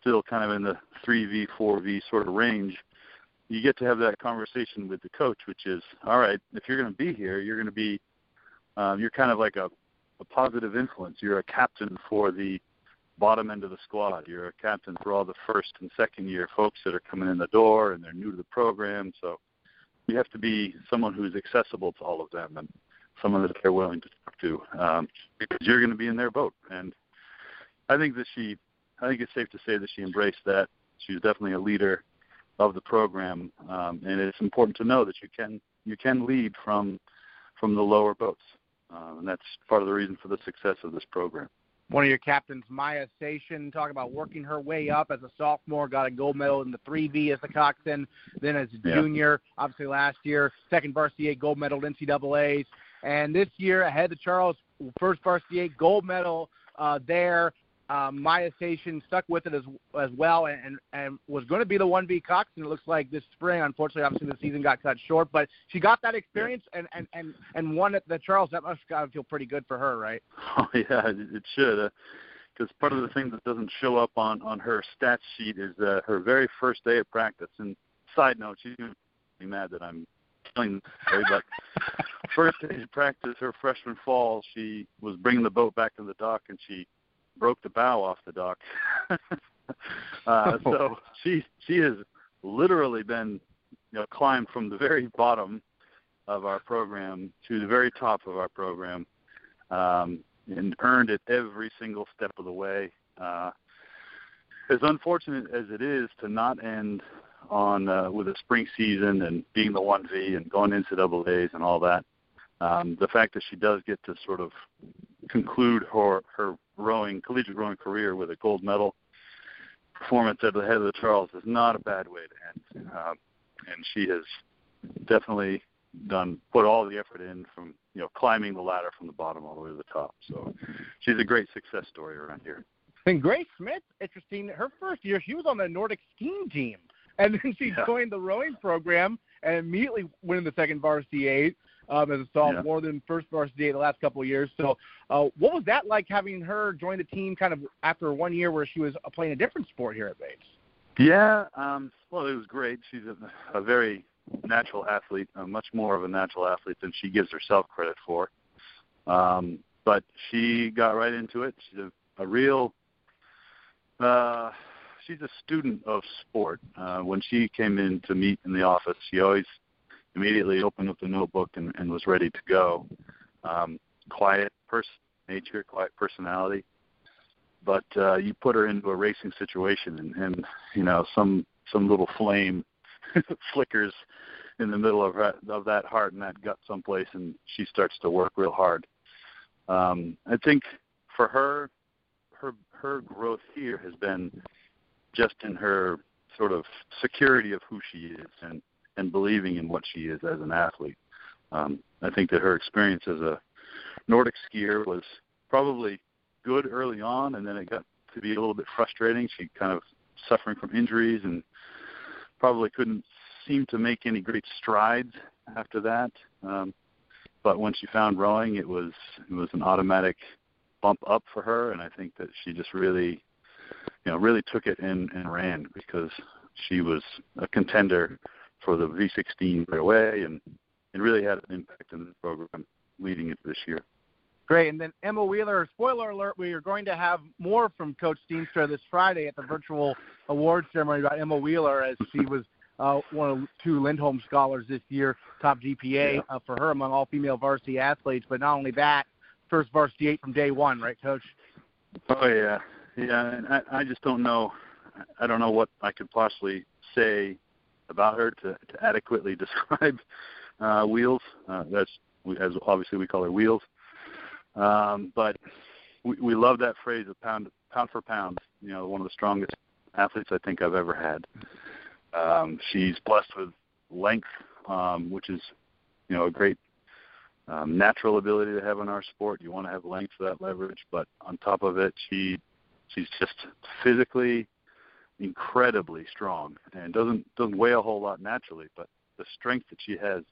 still kind of in the 3V, 4V sort of range, you get to have that conversation with the coach, which is, all right, if you're going to be here, you're going to be, um, you're kind of like a, a positive influence. You're a captain for the bottom end of the squad. You're a captain for all the first and second year folks that are coming in the door and they're new to the program. So you have to be someone who's accessible to all of them and someone that they're willing to talk to um, because you're going to be in their boat. And I think that she, I think it's safe to say that she embraced that. She's definitely a leader of the program, um, and it's important to know that you can you can lead from from the lower boats, uh, and that's part of the reason for the success of this program one of your captains, Maya Seshan, talk about working her way up as a sophomore, got a gold medal in the 3V as a coxswain, then as a yeah. junior, obviously last year, second varsity gold medal in NCAAs, and this year ahead of Charles, first varsity eight gold medal uh, there. Um, Maya Seshan stuck with it as as well, and and was going to be the one v Cox, and it looks like this spring, unfortunately, obviously the season got cut short, but she got that experience and and and and won at the Charles. That must got to feel pretty good for her, right? Oh yeah, it, should. Because uh, part of the thing that doesn't show up on on her stats sheet is uh, her very first day of practice. And side note, she's going to be mad that I'm telling the story, but first day of practice, her freshman fall, she was bringing the boat back to the dock, and she broke the bow off the dock. uh, so she she has literally been you know climbed from the very bottom of our program to the very top of our program, um, and earned it every single step of the way. Uh, as unfortunate as it is to not end on uh, with a spring season and being the one V and going into double A's and all that, um, the fact that she does get to sort of conclude her her rowing collegiate rowing career with a gold medal performance at the head of the Charles is not a bad way to end. Um, and she has definitely done put all the effort in from you know climbing the ladder from the bottom all the way to the top. So she's a great success story around here. And Grace Smith, interesting. Her first year, she was on the Nordic skiing team, and then she yeah. joined the rowing program and immediately went in the second varsity eight um, as a sophomore yeah. than first varsity the last couple of years. So, uh, what was that like having her join the team kind of after one year where she was playing a different sport here at Bates? Yeah, um, well, it was great. She's a, a very natural athlete, uh, much more of a natural athlete than she gives herself credit for. Um, but she got right into it. She's a, a real. Uh, she's a student of sport. Uh, when she came in to meet in the office, she always immediately opened up the notebook and, and was ready to go. Um, quiet person, nature, quiet personality. But uh, you put her into a racing situation, and, and you know some some little flame flickers in the middle of that, of that heart and that gut someplace, and she starts to work real hard. Um, I think for her, her her growth here has been just in her sort of security of who she is and and believing in what she is as an athlete. Um, I think that her experience as a Nordic skier was probably good early on, and then it got to be a little bit frustrating. She kind of suffering from injuries and probably couldn't seem to make any great strides after that. Um, but when she found rowing, it was it was an automatic bump up for her, and I think that she just really, you know, really took it and, and ran because she was a contender for the V16 right away, and it really had an impact in the program leading into this year. Great. And then Emma Wheeler, spoiler alert, we are going to have more from Coach Steenstra this Friday at the virtual awards ceremony about Emma Wheeler as she was uh, one of two Lindholm scholars this year, top GPA yeah. uh, for her among all female varsity athletes. But not only that, first varsity eight from day one, right, Coach? Oh yeah, yeah. And I, I just don't know. I don't know what I could possibly say about her to, to adequately describe uh, Wheels. Uh, that's as obviously we call her Wheels. Um, but we, we love that phrase of pound pound for pound. You know, one of the strongest athletes I think I've ever had. Um, she's blessed with length, um, which is you know a great um, natural ability to have in our sport. You want to have length for that leverage, but on top of it, she she's just physically incredibly strong and doesn't doesn't weigh a whole lot naturally, but the strength that she has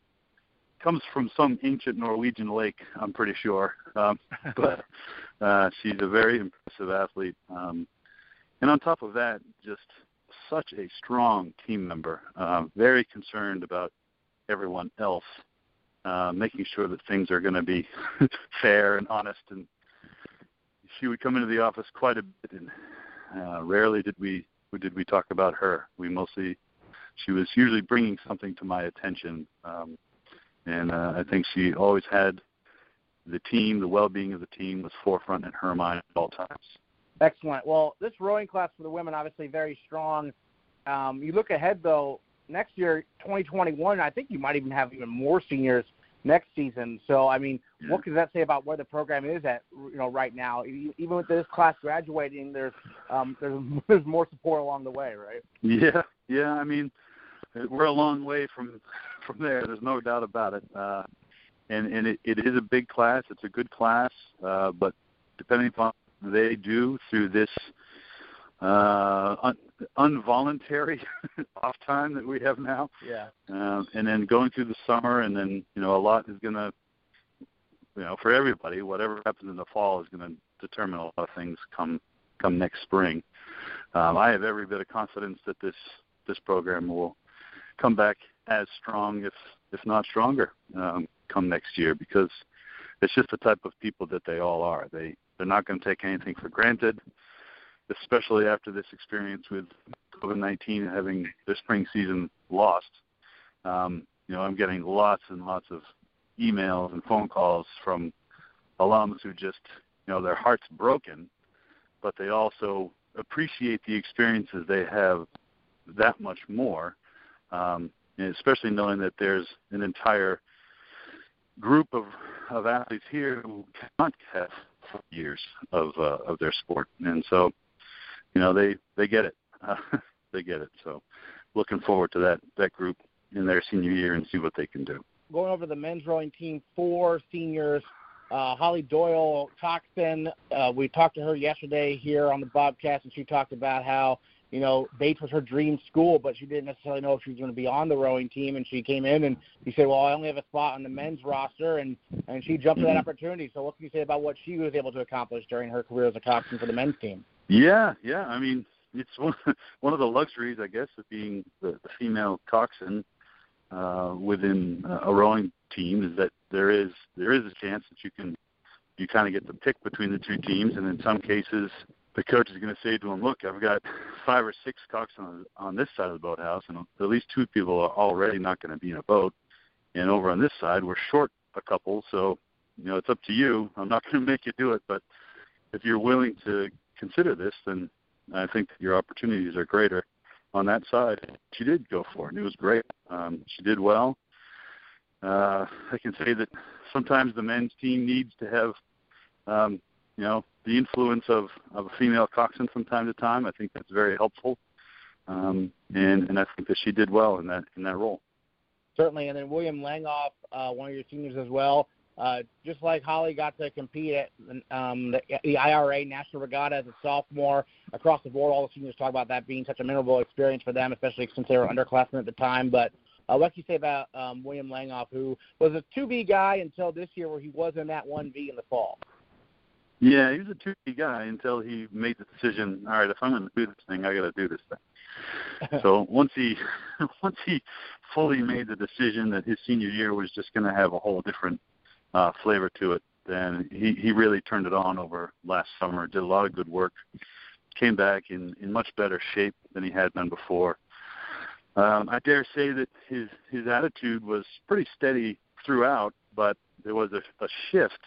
comes from some ancient Norwegian lake, I'm pretty sure. Um, but uh, she's a very impressive athlete, um, and on top of that, just such a strong team member. Uh, very concerned about everyone else, uh, making sure that things are going to be fair and honest. And she would come into the office quite a bit, and uh, rarely did we did we talk about her. We mostly, she was usually bringing something to my attention, um, and uh, I think she always had the team, the well-being of the team was forefront in her mind at all times. Excellent. Well, this rowing class for the women obviously very strong. Um, you look ahead though, next year, 2021, I think you might even have even more seniors next season. So, I mean, yeah. what does that say about where the program is at, you know, right now? Even with this class graduating, there's um, there's there's more support along the way, right? Yeah, yeah. I mean, we're a long way from from there. There's no doubt about it. Uh, and and it, it is a big class. It's a good class, uh, but depending upon what they do through this uh, un- involuntary off time that we have now, Yeah. um, and then going through the summer, and then you know a lot is going to, you know, for everybody, whatever happens in the fall is going to determine a lot of things come come next spring. Um, I have every bit of confidence that this this program will come back as strong, if if not stronger, um, come next year because it's just the type of people that they all are. They they're not going to take anything for granted, especially after this experience with COVID-19 and having their spring season lost. Um, you know, I'm getting lots and lots of emails and phone calls from alums who just, you know, their hearts broken, but they also appreciate the experiences they have that much more, um, and especially knowing that there's an entire group of, of athletes here who cannot have years of uh, of their sport, and so you know they they get it, uh, they get it. So looking forward to that that group in their senior year and see what they can do. Going over the men's rowing team, four seniors. Uh, Holly Doyle coxswain, uh, we talked to her yesterday here on the Bobcast, and she talked about how you know, Bates was her dream school, but she didn't necessarily know if she was going to be on the rowing team. And she came in and she said, "Well, I only have a spot on the men's roster," and and she jumped mm-hmm. at that opportunity. So, what can you say about what she was able to accomplish during her career as a coxswain for the men's team? Yeah, yeah. I mean, it's one one of the luxuries, I guess, of being the, the female coxswain uh, within a rowing team is that there is there is a chance that you can you kind of get to pick between the two teams, and in some cases, the coach is going to say to him, "Look, I've got five or six cox on on this side of the boathouse, and at least two people are already not going to be in a boat, and over on this side we're short a couple, so you know it's up to you. I'm not going to make you do it, but if you're willing to consider this, then I think your opportunities are greater on that side. She did go for it, and it was great. Um, she did well. Uh, I can say that sometimes the men's team needs to have, um, you know, the influence of, of a female coxswain from time to time. I think that's very helpful, um, and and I think that she did well in that in that role. Certainly, and then William Langoff, uh, one of your seniors as well. Uh, just like Holly got to compete at um, the, the IRA National Regatta as a sophomore across the board, all the seniors talk about that being such a memorable experience for them, especially since they were underclassmen at the time. But uh, what can you say about um, William Langoff, who was a 2V guy until this year, where he was in that 1V in the fall? Yeah, he was a 2V guy until he made the decision. All right, if I'm going to do this thing, I got to do this thing. so once he once he fully made the decision that his senior year was just going to have a whole different uh, flavor to it. Then he he really turned it on over last summer. Did a lot of good work. Came back in in much better shape than he had been before. Um, I dare say that his his attitude was pretty steady throughout, but there was a, a shift.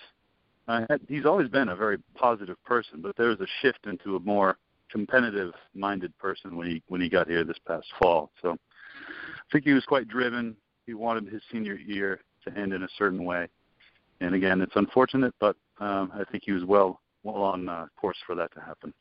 Uh, he's always been a very positive person, but there was a shift into a more competitive-minded person when he when he got here this past fall. So I think he was quite driven. He wanted his senior year to end in a certain way, and again, it's unfortunate, but um, I think he was well well on uh, course for that to happen.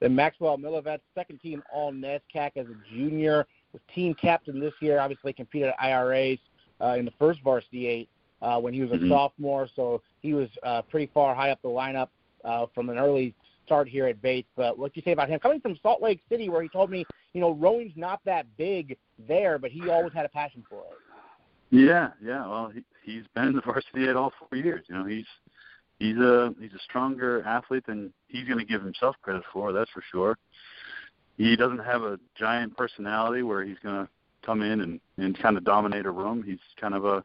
Then Maxwell Milavetz, second team All NESCAC as a junior, was team captain this year. Obviously competed at IRAs uh, in the first varsity eight uh, when he was a mm-hmm. sophomore, so he was uh, pretty far high up the lineup uh, from an early start here at Bates. But what do you say about him coming from Salt Lake City, where he told me, you know, rowing's not that big there, but he always had a passion for it. Yeah, yeah. Well, he, he's been in the varsity at all four years. You know, he's he's a he's a stronger athlete than he's going to give himself credit for. That's for sure. He doesn't have a giant personality where he's going to come in and and kind of dominate a room. He's kind of a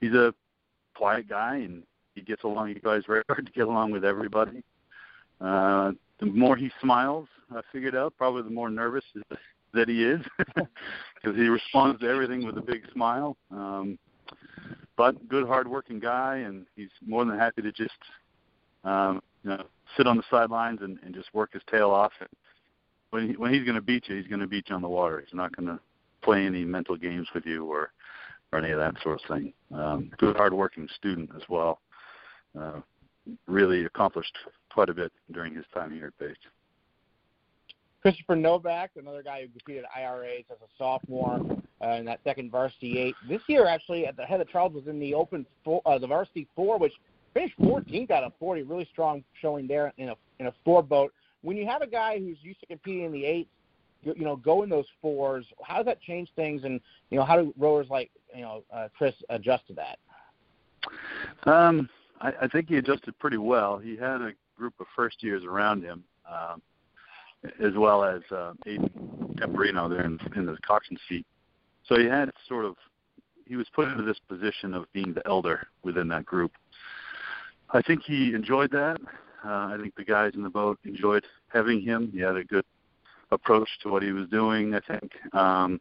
he's a quiet guy and he gets along. He tries very hard to get along with everybody. Uh, the more he smiles, I figured out, probably the more nervous that he is because he responds to everything with a big smile. Um, but good, hardworking guy, and he's more than happy to just um, you know sit on the sidelines and, and just work his tail off. And when he, when he's going to beat you, he's going to beat you on the water. He's not going to play any mental games with you or or any of that sort of thing. Um, good, hardworking student as well. Uh, really accomplished quite a bit during his time here at Bates. Christopher Novak, another guy who competed IRAs as a sophomore uh, in that second varsity eight. This year, actually, at the head of Charles was in the open four, uh, the varsity four, which finished 14th out of 40. Really strong showing there in a in a four boat. When you have a guy who's used to competing in the eights, you, you know, go in those fours, how does that change things? And you know, how do rowers like you know uh, Chris adjust to that? Um, I, I think he adjusted pretty well. He had a group of first years around him. Um, as well as uh, Aiden Temperino there in, in the coxswain seat. So he had sort of he was put into this position of being the elder within that group. I think he enjoyed that. Uh, I think the guys in the boat enjoyed having him. He had a good approach to what he was doing. I think, um,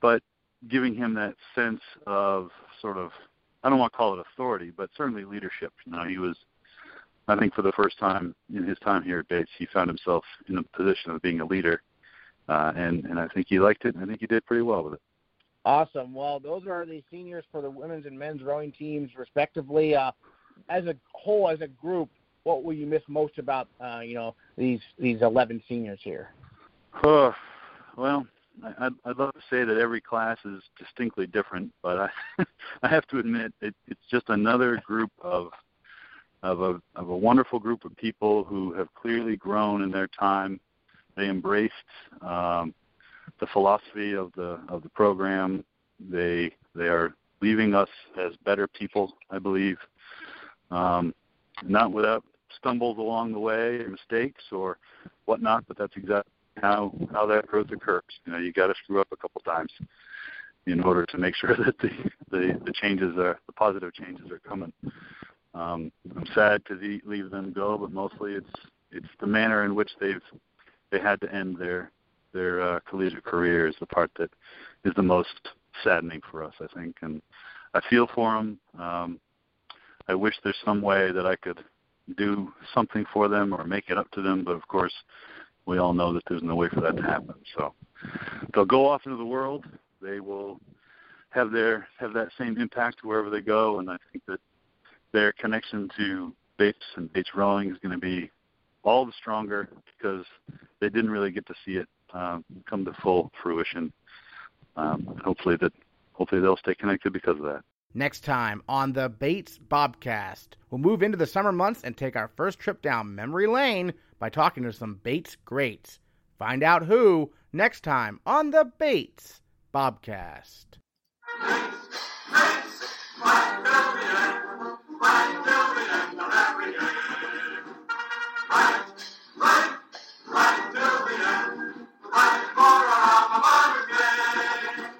but giving him that sense of sort of I don't want to call it authority, but certainly leadership. You know, he was I think for the first time in his time here at Bates, he found himself in a position of being a leader, uh, and and I think he liked it. And I think he did pretty well with it. Awesome. Well, those are the seniors for the women's and men's rowing teams, respectively. Uh, as a whole, as a group, what will you miss most about uh, you know these these 11 seniors here? Oh, well, I'd, I'd love to say that every class is distinctly different, but I I have to admit it, it's just another group of of a of a wonderful group of people who have clearly grown in their time. They embraced um, the philosophy of the of the program. They they are leaving us as better people, I believe, um, not without stumbles along the way or mistakes or whatnot. But that's exactly how how that growth occurs. You know, you got to screw up a couple times in order to make sure that the the, the changes are the positive changes are coming. Um, I'm sad to leave them go, but mostly it's it's the manner in which they've they had to end their their uh, collegiate career is the part that is the most saddening for us, I think. And I feel for them. Um, I wish there's some way that I could do something for them or make it up to them, but of course, we all know that there's no way for that to happen. So they'll go off into the world. They will have their have that same impact wherever they go, and I think that their connection to Bates and Bates rowing is going to be all the stronger because they didn't really get to see it um, come to full fruition. Um, hopefully that hopefully they'll stay connected because of that. Next time on the Bates Bobcast, we'll move into the summer months and take our first trip down memory lane by talking to some Bates greats. Find out who next time on the Bates Bobcast. Bates, Bates,